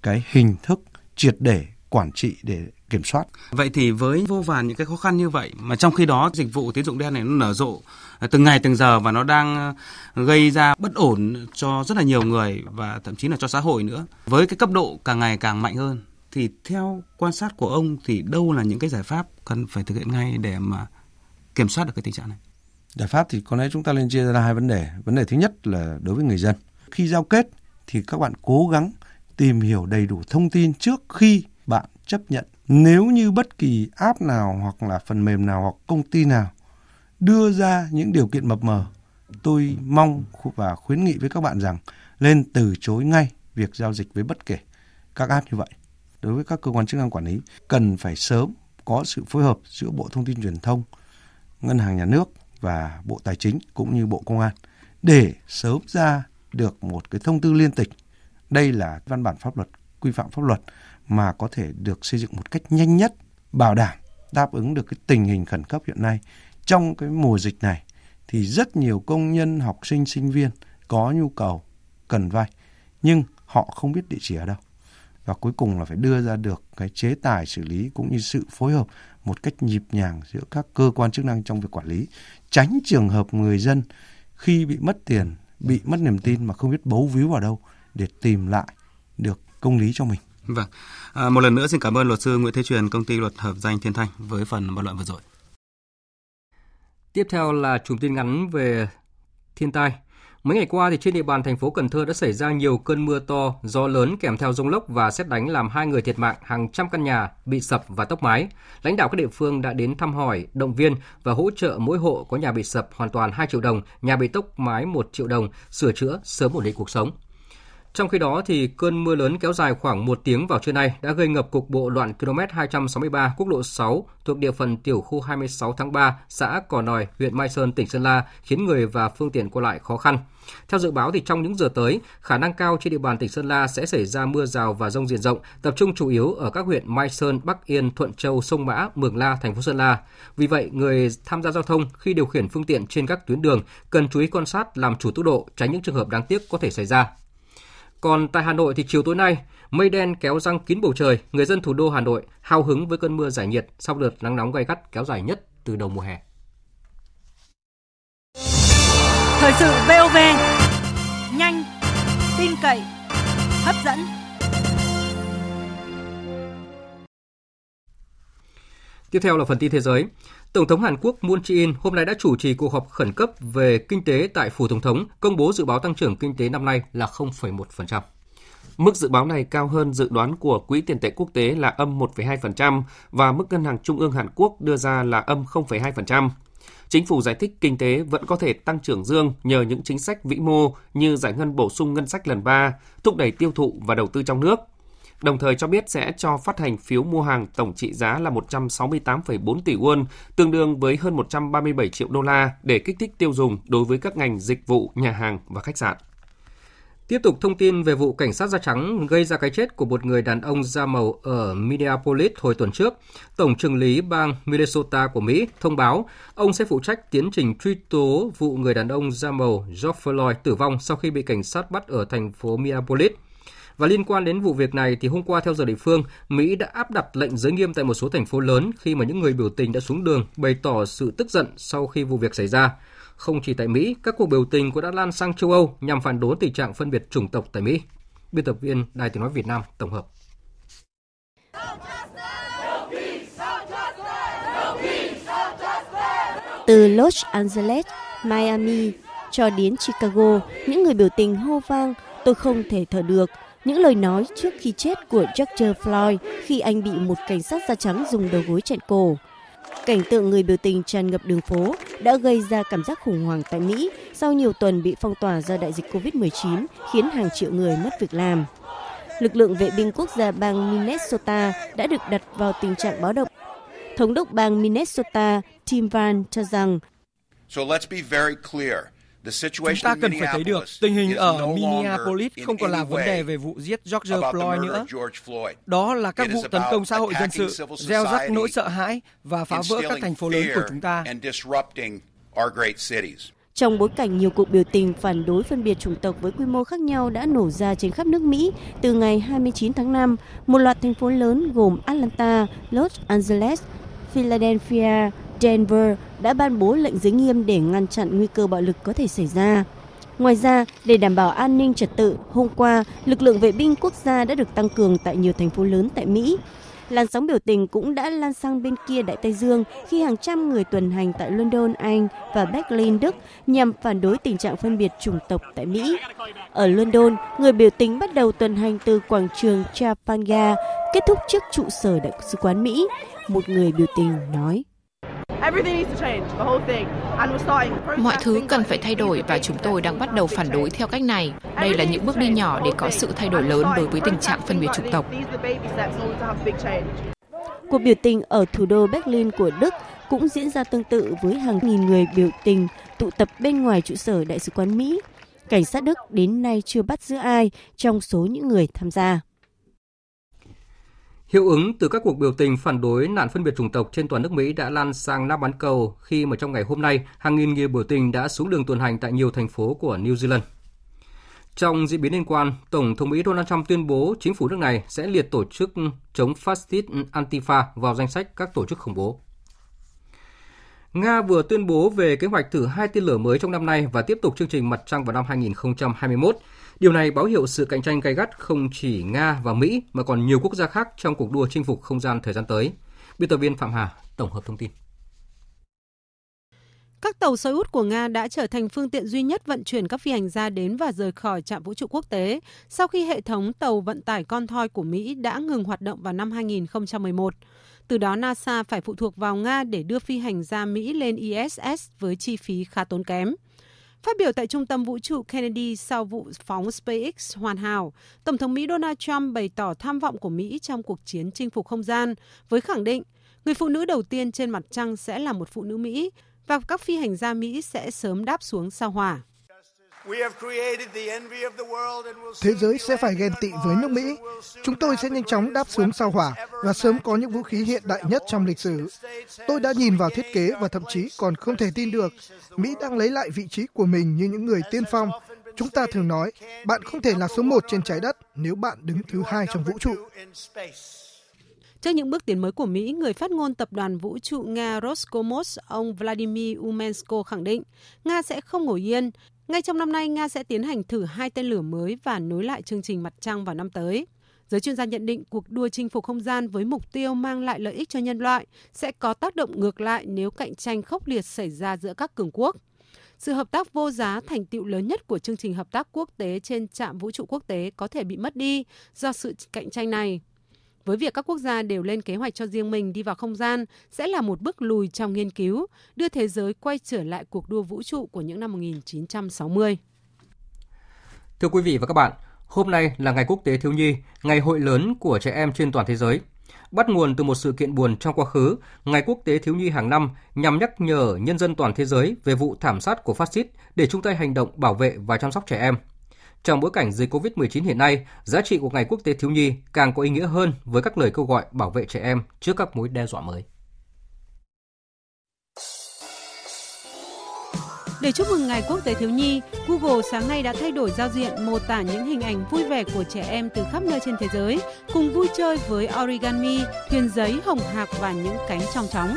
cái hình thức triệt để quản trị để kiểm soát. Vậy thì với vô vàn những cái khó khăn như vậy, mà trong khi đó dịch vụ tín dụng đen này nó nở rộ à, từng ngày từng giờ và nó đang à, gây ra bất ổn cho rất là nhiều người và thậm chí là cho xã hội nữa. Với cái cấp độ càng ngày càng mạnh hơn, thì theo quan sát của ông thì đâu là những cái giải pháp cần phải thực hiện ngay để mà kiểm soát được cái tình trạng này? Giải pháp thì có lẽ chúng ta nên chia ra hai vấn đề. Vấn đề thứ nhất là đối với người dân. Khi giao kết thì các bạn cố gắng tìm hiểu đầy đủ thông tin trước khi bạn chấp nhận. Nếu như bất kỳ app nào hoặc là phần mềm nào hoặc công ty nào đưa ra những điều kiện mập mờ, tôi mong và khuyến nghị với các bạn rằng lên từ chối ngay việc giao dịch với bất kể các app như vậy. Đối với các cơ quan chức năng quản lý, cần phải sớm có sự phối hợp giữa Bộ Thông tin Truyền thông, Ngân hàng Nhà nước và Bộ Tài chính cũng như Bộ Công an để sớm ra được một cái thông tư liên tịch. Đây là văn bản pháp luật, quy phạm pháp luật mà có thể được xây dựng một cách nhanh nhất, bảo đảm đáp ứng được cái tình hình khẩn cấp hiện nay. Trong cái mùa dịch này thì rất nhiều công nhân, học sinh, sinh viên có nhu cầu cần vay nhưng họ không biết địa chỉ ở đâu. Và cuối cùng là phải đưa ra được cái chế tài xử lý cũng như sự phối hợp một cách nhịp nhàng giữa các cơ quan chức năng trong việc quản lý, tránh trường hợp người dân khi bị mất tiền, bị mất niềm tin mà không biết bấu víu vào đâu để tìm lại được công lý cho mình. Vâng. À, một lần nữa xin cảm ơn luật sư Nguyễn Thế Truyền, công ty luật hợp danh Thiên Thanh với phần bàn luận vừa rồi. Tiếp theo là chùm tin ngắn về thiên tai. Mấy ngày qua thì trên địa bàn thành phố Cần Thơ đã xảy ra nhiều cơn mưa to, gió lớn kèm theo rông lốc và xét đánh làm hai người thiệt mạng, hàng trăm căn nhà bị sập và tốc mái. Lãnh đạo các địa phương đã đến thăm hỏi, động viên và hỗ trợ mỗi hộ có nhà bị sập hoàn toàn 2 triệu đồng, nhà bị tốc mái 1 triệu đồng, sửa chữa sớm ổn định cuộc sống. Trong khi đó, thì cơn mưa lớn kéo dài khoảng một tiếng vào trưa nay đã gây ngập cục bộ đoạn km 263 quốc lộ 6 thuộc địa phận tiểu khu 26 tháng 3, xã Cò Nòi, huyện Mai Sơn, tỉnh Sơn La, khiến người và phương tiện qua lại khó khăn. Theo dự báo thì trong những giờ tới, khả năng cao trên địa bàn tỉnh Sơn La sẽ xảy ra mưa rào và rông diện rộng, tập trung chủ yếu ở các huyện Mai Sơn, Bắc Yên, Thuận Châu, Sông Mã, Mường La, thành phố Sơn La. Vì vậy, người tham gia giao thông khi điều khiển phương tiện trên các tuyến đường cần chú ý quan sát làm chủ tốc độ, tránh những trường hợp đáng tiếc có thể xảy ra. Còn tại Hà Nội thì chiều tối nay, mây đen kéo răng kín bầu trời, người dân thủ đô Hà Nội hào hứng với cơn mưa giải nhiệt sau đợt nắng nóng gay gắt kéo dài nhất từ đầu mùa hè. Thời sự VOV, nhanh, tin cậy, hấp dẫn. Tiếp theo là phần tin thế giới. Tổng thống Hàn Quốc Moon Jae-in hôm nay đã chủ trì cuộc họp khẩn cấp về kinh tế tại phủ tổng thống, công bố dự báo tăng trưởng kinh tế năm nay là 0,1%. Mức dự báo này cao hơn dự đoán của Quỹ tiền tệ quốc tế là âm 1,2% và mức ngân hàng trung ương Hàn Quốc đưa ra là âm 0,2%. Chính phủ giải thích kinh tế vẫn có thể tăng trưởng dương nhờ những chính sách vĩ mô như giải ngân bổ sung ngân sách lần 3, thúc đẩy tiêu thụ và đầu tư trong nước – đồng thời cho biết sẽ cho phát hành phiếu mua hàng tổng trị giá là 168,4 tỷ won, tương đương với hơn 137 triệu đô la để kích thích tiêu dùng đối với các ngành dịch vụ, nhà hàng và khách sạn. Tiếp tục thông tin về vụ cảnh sát da trắng gây ra cái chết của một người đàn ông da màu ở Minneapolis hồi tuần trước, Tổng trừng lý bang Minnesota của Mỹ thông báo ông sẽ phụ trách tiến trình truy tố vụ người đàn ông da màu George Floyd tử vong sau khi bị cảnh sát bắt ở thành phố Minneapolis. Và liên quan đến vụ việc này thì hôm qua theo giờ địa phương, Mỹ đã áp đặt lệnh giới nghiêm tại một số thành phố lớn khi mà những người biểu tình đã xuống đường bày tỏ sự tức giận sau khi vụ việc xảy ra. Không chỉ tại Mỹ, các cuộc biểu tình cũng đã lan sang châu Âu nhằm phản đối tình trạng phân biệt chủng tộc tại Mỹ. Biên tập viên Đài Tiếng Nói Việt Nam tổng hợp. Từ Los Angeles, Miami cho đến Chicago, những người biểu tình hô vang tôi không thể thở được những lời nói trước khi chết của George Floyd khi anh bị một cảnh sát da trắng dùng đầu gối chặn cổ. Cảnh tượng người biểu tình tràn ngập đường phố đã gây ra cảm giác khủng hoảng tại Mỹ sau nhiều tuần bị phong tỏa do đại dịch COVID-19 khiến hàng triệu người mất việc làm. Lực lượng vệ binh quốc gia bang Minnesota đã được đặt vào tình trạng báo động. Thống đốc bang Minnesota Tim Van cho rằng Chúng ta cần phải thấy được tình hình ở Minneapolis không còn là vấn đề về vụ giết George Floyd nữa. Đó là các vụ tấn công xã hội dân sự, gieo rắc nỗi sợ hãi và phá vỡ các thành phố lớn của chúng ta. Trong bối cảnh nhiều cuộc biểu tình phản đối phân biệt chủng tộc với quy mô khác nhau đã nổ ra trên khắp nước Mỹ từ ngày 29 tháng 5, một loạt thành phố lớn gồm Atlanta, Los Angeles, Philadelphia, Denver đã ban bố lệnh giới nghiêm để ngăn chặn nguy cơ bạo lực có thể xảy ra. Ngoài ra, để đảm bảo an ninh trật tự, hôm qua, lực lượng vệ binh quốc gia đã được tăng cường tại nhiều thành phố lớn tại Mỹ. Làn sóng biểu tình cũng đã lan sang bên kia Đại Tây Dương khi hàng trăm người tuần hành tại London, Anh và Berlin, Đức nhằm phản đối tình trạng phân biệt chủng tộc tại Mỹ. Ở London, người biểu tình bắt đầu tuần hành từ quảng trường Trafalgar, kết thúc trước trụ sở Đại sứ quán Mỹ. Một người biểu tình nói. Mọi thứ cần phải thay đổi và chúng tôi đang bắt đầu phản đối theo cách này. Đây là những bước đi nhỏ để có sự thay đổi lớn đối với tình trạng phân biệt chủng tộc. Cuộc biểu tình ở thủ đô Berlin của Đức cũng diễn ra tương tự với hàng nghìn người biểu tình tụ tập bên ngoài trụ sở Đại sứ quán Mỹ. Cảnh sát Đức đến nay chưa bắt giữ ai trong số những người tham gia. Hiệu ứng từ các cuộc biểu tình phản đối nạn phân biệt chủng tộc trên toàn nước Mỹ đã lan sang Nam bán cầu khi mà trong ngày hôm nay, hàng nghìn người biểu tình đã xuống đường tuần hành tại nhiều thành phố của New Zealand. Trong diễn biến liên quan, Tổng thống Mỹ Donald Trump tuyên bố chính phủ nước này sẽ liệt tổ chức chống phát xít Antifa vào danh sách các tổ chức khủng bố. Nga vừa tuyên bố về kế hoạch thử hai tên lửa mới trong năm nay và tiếp tục chương trình mặt trăng vào năm 2021 Điều này báo hiệu sự cạnh tranh gay gắt không chỉ Nga và Mỹ mà còn nhiều quốc gia khác trong cuộc đua chinh phục không gian thời gian tới. Biên tập viên Phạm Hà, tổng hợp thông tin. Các tàu Soyuz của Nga đã trở thành phương tiện duy nhất vận chuyển các phi hành gia đến và rời khỏi trạm vũ trụ quốc tế sau khi hệ thống tàu vận tải con thoi của Mỹ đã ngừng hoạt động vào năm 2011. Từ đó, NASA phải phụ thuộc vào Nga để đưa phi hành gia Mỹ lên ISS với chi phí khá tốn kém. Phát biểu tại Trung tâm Vũ trụ Kennedy sau vụ phóng SpaceX hoàn hảo, Tổng thống Mỹ Donald Trump bày tỏ tham vọng của Mỹ trong cuộc chiến chinh phục không gian với khẳng định người phụ nữ đầu tiên trên mặt trăng sẽ là một phụ nữ Mỹ và các phi hành gia Mỹ sẽ sớm đáp xuống sao hỏa. Thế giới sẽ phải ghen tị với nước Mỹ. Chúng tôi sẽ nhanh chóng đáp xuống sao hỏa và sớm có những vũ khí hiện đại nhất trong lịch sử. Tôi đã nhìn vào thiết kế và thậm chí còn không thể tin được. Mỹ đang lấy lại vị trí của mình như những người tiên phong. Chúng ta thường nói, bạn không thể là số một trên trái đất nếu bạn đứng thứ hai trong vũ trụ. Trước những bước tiến mới của Mỹ, người phát ngôn tập đoàn vũ trụ Nga Roscosmos, ông Vladimir Umensko khẳng định Nga sẽ không ngồi yên. Ngay trong năm nay, Nga sẽ tiến hành thử hai tên lửa mới và nối lại chương trình mặt trăng vào năm tới. Giới chuyên gia nhận định cuộc đua chinh phục không gian với mục tiêu mang lại lợi ích cho nhân loại sẽ có tác động ngược lại nếu cạnh tranh khốc liệt xảy ra giữa các cường quốc. Sự hợp tác vô giá thành tựu lớn nhất của chương trình hợp tác quốc tế trên trạm vũ trụ quốc tế có thể bị mất đi do sự cạnh tranh này với việc các quốc gia đều lên kế hoạch cho riêng mình đi vào không gian sẽ là một bước lùi trong nghiên cứu, đưa thế giới quay trở lại cuộc đua vũ trụ của những năm 1960. Thưa quý vị và các bạn, hôm nay là Ngày Quốc tế Thiếu nhi, ngày hội lớn của trẻ em trên toàn thế giới. Bắt nguồn từ một sự kiện buồn trong quá khứ, Ngày Quốc tế Thiếu nhi hàng năm nhằm nhắc nhở nhân dân toàn thế giới về vụ thảm sát của phát xít để chung tay hành động bảo vệ và chăm sóc trẻ em. Trong bối cảnh dịch COVID-19 hiện nay, giá trị của Ngày Quốc tế Thiếu nhi càng có ý nghĩa hơn với các lời kêu gọi bảo vệ trẻ em trước các mối đe dọa mới. Để chúc mừng Ngày Quốc tế Thiếu nhi, Google sáng nay đã thay đổi giao diện mô tả những hình ảnh vui vẻ của trẻ em từ khắp nơi trên thế giới, cùng vui chơi với origami, thuyền giấy, hồng hạc và những cánh trong chóng.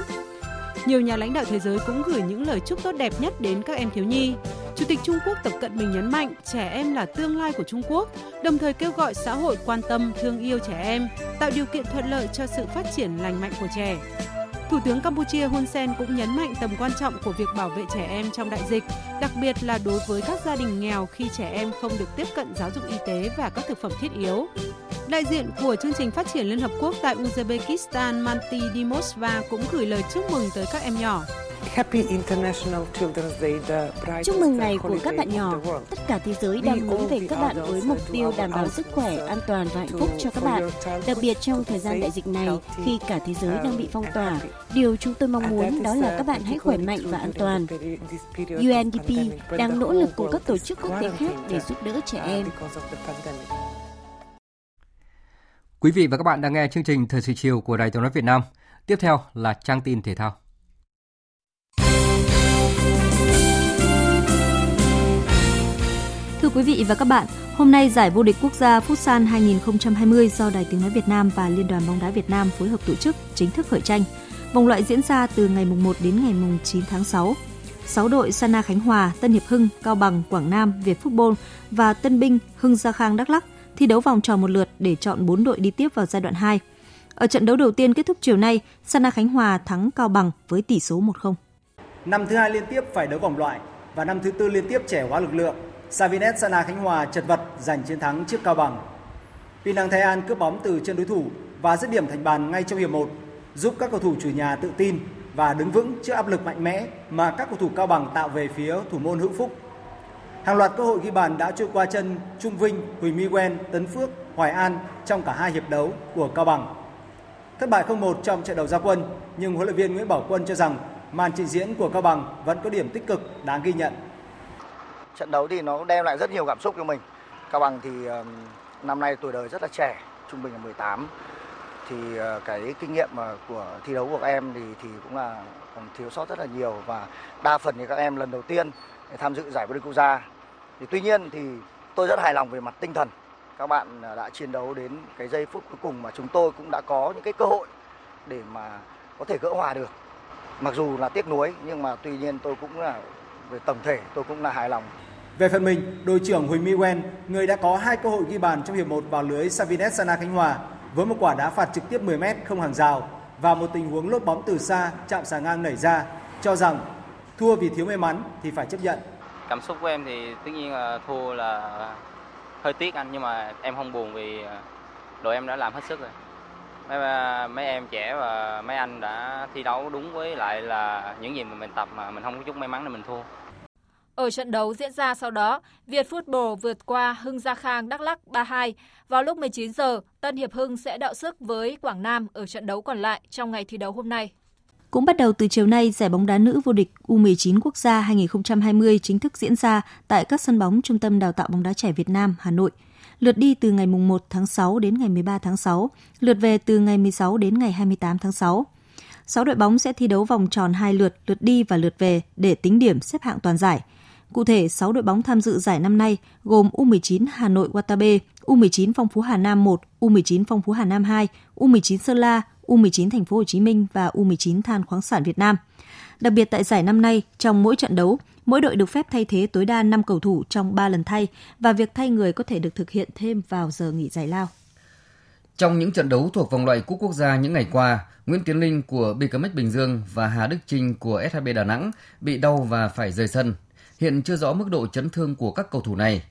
Nhiều nhà lãnh đạo thế giới cũng gửi những lời chúc tốt đẹp nhất đến các em thiếu nhi. Chủ tịch Trung Quốc Tập Cận Bình nhấn mạnh trẻ em là tương lai của Trung Quốc, đồng thời kêu gọi xã hội quan tâm, thương yêu trẻ em, tạo điều kiện thuận lợi cho sự phát triển lành mạnh của trẻ. Thủ tướng Campuchia Hun Sen cũng nhấn mạnh tầm quan trọng của việc bảo vệ trẻ em trong đại dịch, đặc biệt là đối với các gia đình nghèo khi trẻ em không được tiếp cận giáo dục y tế và các thực phẩm thiết yếu. Đại diện của chương trình phát triển Liên Hợp Quốc tại Uzbekistan Manti Dimosva cũng gửi lời chúc mừng tới các em nhỏ. Chúc mừng ngày của các bạn nhỏ. Tất cả thế giới đang hướng về các bạn với mục tiêu đảm bảo sức khỏe, an toàn và hạnh phúc cho các bạn. Đặc biệt trong thời gian đại dịch này, khi cả thế giới đang bị phong tỏa, điều chúng tôi mong muốn đó là các bạn hãy khỏe mạnh và an toàn. UNDP đang nỗ lực cùng các tổ chức quốc tế khác để giúp đỡ trẻ em. Quý vị và các bạn đang nghe chương trình Thời sự chiều của Đài Tiếng nói Việt Nam. Tiếp theo là trang tin thể thao. Thưa quý vị và các bạn, hôm nay giải vô địch quốc gia Futsal 2020 do Đài Tiếng nói Việt Nam và Liên đoàn bóng đá Việt Nam phối hợp tổ chức chính thức khởi tranh. Vòng loại diễn ra từ ngày 1 đến ngày 9 tháng 6. 6 đội Sana Khánh Hòa, Tân Hiệp Hưng, Cao Bằng, Quảng Nam, Việt Football và Tân Binh, Hưng Gia Khang Đắk Lắk thi đấu vòng tròn một lượt để chọn 4 đội đi tiếp vào giai đoạn 2. Ở trận đấu đầu tiên kết thúc chiều nay, Sana Khánh Hòa thắng Cao Bằng với tỷ số 1-0. Năm thứ hai liên tiếp phải đấu vòng loại và năm thứ tư liên tiếp trẻ hóa lực lượng, Savinet Sana Khánh Hòa chật vật giành chiến thắng trước Cao Bằng. Pinang Thái An cướp bóng từ chân đối thủ và dứt điểm thành bàn ngay trong hiệp 1, giúp các cầu thủ chủ nhà tự tin và đứng vững trước áp lực mạnh mẽ mà các cầu thủ Cao Bằng tạo về phía thủ môn Hữu Phúc. Hàng loạt cơ hội ghi bàn đã trôi qua chân Trung Vinh, Huỳnh My Quen, Tấn Phước, Hoài An trong cả hai hiệp đấu của Cao Bằng. Thất bại 0-1 trong trận đầu gia quân, nhưng huấn luyện viên Nguyễn Bảo Quân cho rằng màn trình diễn của Cao Bằng vẫn có điểm tích cực đáng ghi nhận. Trận đấu thì nó đem lại rất nhiều cảm xúc cho mình. Cao Bằng thì ờ, năm nay tuổi đời rất là trẻ, trung bình là 18. Thì ờ, cái kinh nghiệm ờ, của thi đấu của các em thì thì cũng là còn thiếu sót rất là nhiều và đa phần thì các em lần đầu tiên tham dự giải vô địch quốc gia. Thì tuy nhiên thì tôi rất hài lòng về mặt tinh thần. Các bạn à, đã chiến đấu đến cái giây phút cuối cùng mà chúng tôi cũng đã có những cái cơ hội để mà có thể gỡ hòa được. Mặc dù là tiếc nuối nhưng mà tuy nhiên tôi cũng là về tổng thể tôi cũng là hài lòng. Về phần mình, đội trưởng Huỳnh Mỹ Quen, người đã có hai cơ hội ghi bàn trong hiệp 1 vào lưới Savinet Sana Khánh Hòa với một quả đá phạt trực tiếp 10 m không hàng rào và một tình huống lốt bóng từ xa chạm xà ngang nảy ra, cho rằng thua vì thiếu may mắn thì phải chấp nhận. Cảm xúc của em thì tất nhiên là thua là hơi tiếc anh nhưng mà em không buồn vì đội em đã làm hết sức rồi. Mấy mấy em trẻ và mấy anh đã thi đấu đúng với lại là những gì mà mình tập mà mình không có chút may mắn để mình thua. Ở trận đấu diễn ra sau đó, Việt Football vượt qua Hưng Gia Khang Đắk Lắk 3-2. Vào lúc 19 giờ, Tân Hiệp Hưng sẽ đọ sức với Quảng Nam ở trận đấu còn lại trong ngày thi đấu hôm nay. Cũng bắt đầu từ chiều nay, giải bóng đá nữ vô địch U19 quốc gia 2020 chính thức diễn ra tại các sân bóng Trung tâm Đào tạo bóng đá trẻ Việt Nam, Hà Nội. Lượt đi từ ngày 1 tháng 6 đến ngày 13 tháng 6, lượt về từ ngày 16 đến ngày 28 tháng 6. 6 đội bóng sẽ thi đấu vòng tròn 2 lượt, lượt đi và lượt về để tính điểm xếp hạng toàn giải. Cụ thể, 6 đội bóng tham dự giải năm nay gồm U19 Hà Nội Watabe, U19 Phong Phú Hà Nam 1, U19 Phong Phú Hà Nam 2, U19 Sơn La, U19 Thành phố Hồ Chí Minh và U19 Than khoáng sản Việt Nam. Đặc biệt tại giải năm nay, trong mỗi trận đấu, mỗi đội được phép thay thế tối đa 5 cầu thủ trong 3 lần thay và việc thay người có thể được thực hiện thêm vào giờ nghỉ giải lao. Trong những trận đấu thuộc vòng loại cúp quốc gia những ngày qua, Nguyễn Tiến Linh của BKMX Bình Dương và Hà Đức Trinh của SHB Đà Nẵng bị đau và phải rời sân. Hiện chưa rõ mức độ chấn thương của các cầu thủ này.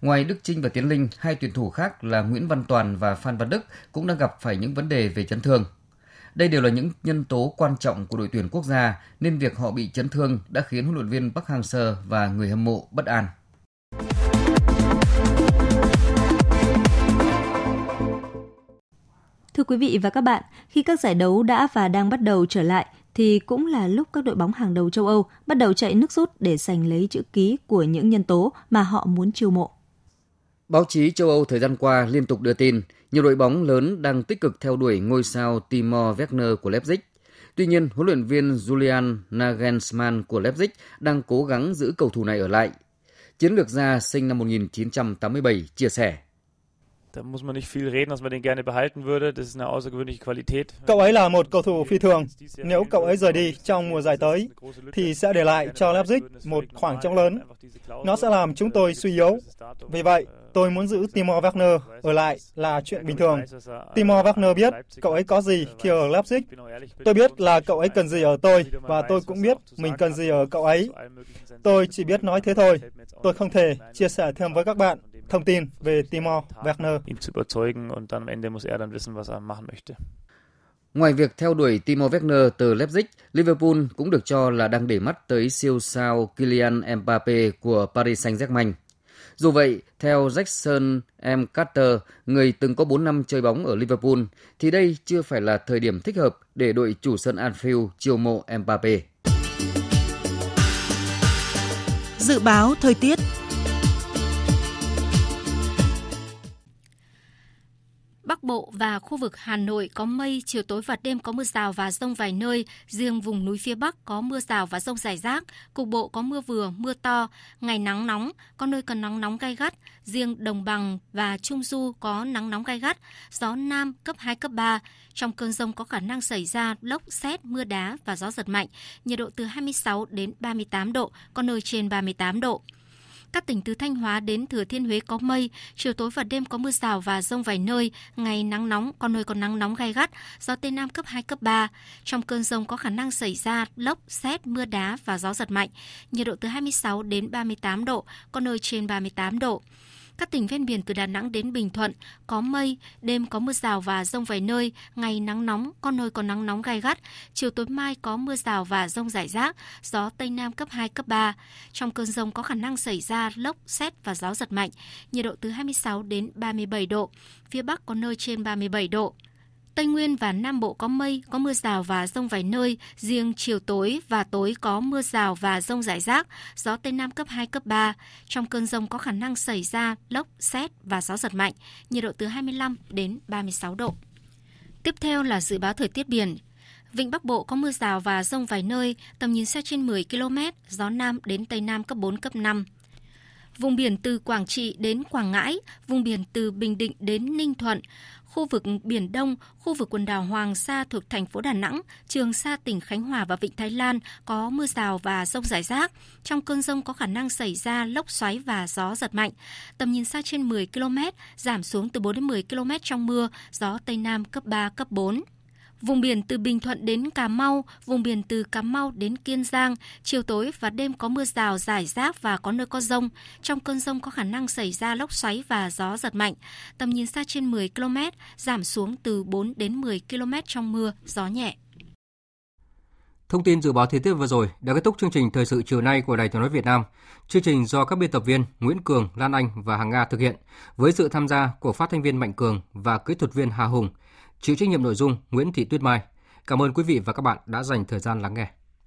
Ngoài Đức Trinh và Tiến Linh, hai tuyển thủ khác là Nguyễn Văn Toàn và Phan Văn Đức cũng đang gặp phải những vấn đề về chấn thương. Đây đều là những nhân tố quan trọng của đội tuyển quốc gia nên việc họ bị chấn thương đã khiến huấn luyện viên Park Hang-seo và người hâm mộ bất an. Thưa quý vị và các bạn, khi các giải đấu đã và đang bắt đầu trở lại thì cũng là lúc các đội bóng hàng đầu châu Âu bắt đầu chạy nước rút để giành lấy chữ ký của những nhân tố mà họ muốn chiêu mộ. Báo chí châu Âu thời gian qua liên tục đưa tin nhiều đội bóng lớn đang tích cực theo đuổi ngôi sao Timo Werner của Leipzig. Tuy nhiên, huấn luyện viên Julian Nagelsmann của Leipzig đang cố gắng giữ cầu thủ này ở lại. Chiến lược gia sinh năm 1987 chia sẻ. Cậu ấy là một cầu thủ phi thường. Nếu cậu ấy rời đi trong mùa giải tới, thì sẽ để lại cho Leipzig một khoảng trống lớn. Nó sẽ làm chúng tôi suy yếu. Vì vậy, tôi muốn giữ Timo Werner ở lại là chuyện bình thường. Timo Werner biết cậu ấy có gì khi ở Leipzig. Tôi biết là cậu ấy cần gì ở tôi và tôi cũng biết mình cần gì ở cậu ấy. Tôi chỉ biết nói thế thôi. Tôi không thể chia sẻ thêm với các bạn. thông tin về Timo Werner. Ngoài việc theo đuổi Timo Werner từ Leipzig, Liverpool cũng được cho là đang để mắt tới siêu sao Kylian Mbappe của Paris Saint-Germain. Dù vậy, theo Jackson M. Carter, người từng có 4 năm chơi bóng ở Liverpool, thì đây chưa phải là thời điểm thích hợp để đội chủ sân Anfield chiêu mộ Mbappe. Dự báo thời tiết Bắc Bộ và khu vực Hà Nội có mây, chiều tối và đêm có mưa rào và rông vài nơi, riêng vùng núi phía Bắc có mưa rào và rông rải rác, cục bộ có mưa vừa, mưa to, ngày nắng nóng, có nơi cần nắng nóng gai gắt, riêng đồng bằng và trung du có nắng nóng gai gắt, gió nam cấp 2 cấp 3. Trong cơn rông có khả năng xảy ra lốc, xét, mưa đá và gió giật mạnh, nhiệt độ từ 26 đến 38 độ, có nơi trên 38 độ. Các tỉnh từ Thanh Hóa đến Thừa Thiên Huế có mây, chiều tối và đêm có mưa rào và rông vài nơi, ngày nắng nóng, có nơi có nắng nóng gai gắt, gió Tây Nam cấp 2, cấp 3. Trong cơn rông có khả năng xảy ra lốc, xét, mưa đá và gió giật mạnh, nhiệt độ từ 26 đến 38 độ, có nơi trên 38 độ. Các tỉnh ven biển từ Đà Nẵng đến Bình Thuận có mây, đêm có mưa rào và rông vài nơi, ngày nắng nóng, có nơi có nắng nóng gai gắt. Chiều tối mai có mưa rào và rông rải rác, gió Tây Nam cấp 2, cấp 3. Trong cơn rông có khả năng xảy ra lốc, xét và gió giật mạnh, nhiệt độ từ 26 đến 37 độ. Phía Bắc có nơi trên 37 độ. Tây Nguyên và Nam Bộ có mây, có mưa rào và rông vài nơi, riêng chiều tối và tối có mưa rào và rông rải rác, gió Tây Nam cấp 2, cấp 3. Trong cơn rông có khả năng xảy ra lốc, xét và gió giật mạnh, nhiệt độ từ 25 đến 36 độ. Tiếp theo là dự báo thời tiết biển. Vịnh Bắc Bộ có mưa rào và rông vài nơi, tầm nhìn xa trên 10 km, gió Nam đến Tây Nam cấp 4, cấp 5. Vùng biển từ Quảng Trị đến Quảng Ngãi, vùng biển từ Bình Định đến Ninh Thuận, khu vực Biển Đông, khu vực quần đảo Hoàng Sa thuộc thành phố Đà Nẵng, Trường Sa tỉnh Khánh Hòa và Vịnh Thái Lan có mưa rào và rông rải rác. Trong cơn rông có khả năng xảy ra lốc xoáy và gió giật mạnh. Tầm nhìn xa trên 10 km, giảm xuống từ 4 đến 10 km trong mưa, gió Tây Nam cấp 3, cấp 4. Vùng biển từ Bình Thuận đến Cà Mau, vùng biển từ Cà Mau đến Kiên Giang, chiều tối và đêm có mưa rào rải rác và có nơi có rông. Trong cơn rông có khả năng xảy ra lốc xoáy và gió giật mạnh. Tầm nhìn xa trên 10 km, giảm xuống từ 4 đến 10 km trong mưa, gió nhẹ. Thông tin dự báo thời tiết vừa rồi đã kết thúc chương trình thời sự chiều nay của Đài Tiếng nói Việt Nam. Chương trình do các biên tập viên Nguyễn Cường, Lan Anh và Hằng Nga thực hiện với sự tham gia của phát thanh viên Mạnh Cường và kỹ thuật viên Hà Hùng. Chịu trách nhiệm nội dung Nguyễn Thị Tuyết Mai. Cảm ơn quý vị và các bạn đã dành thời gian lắng nghe.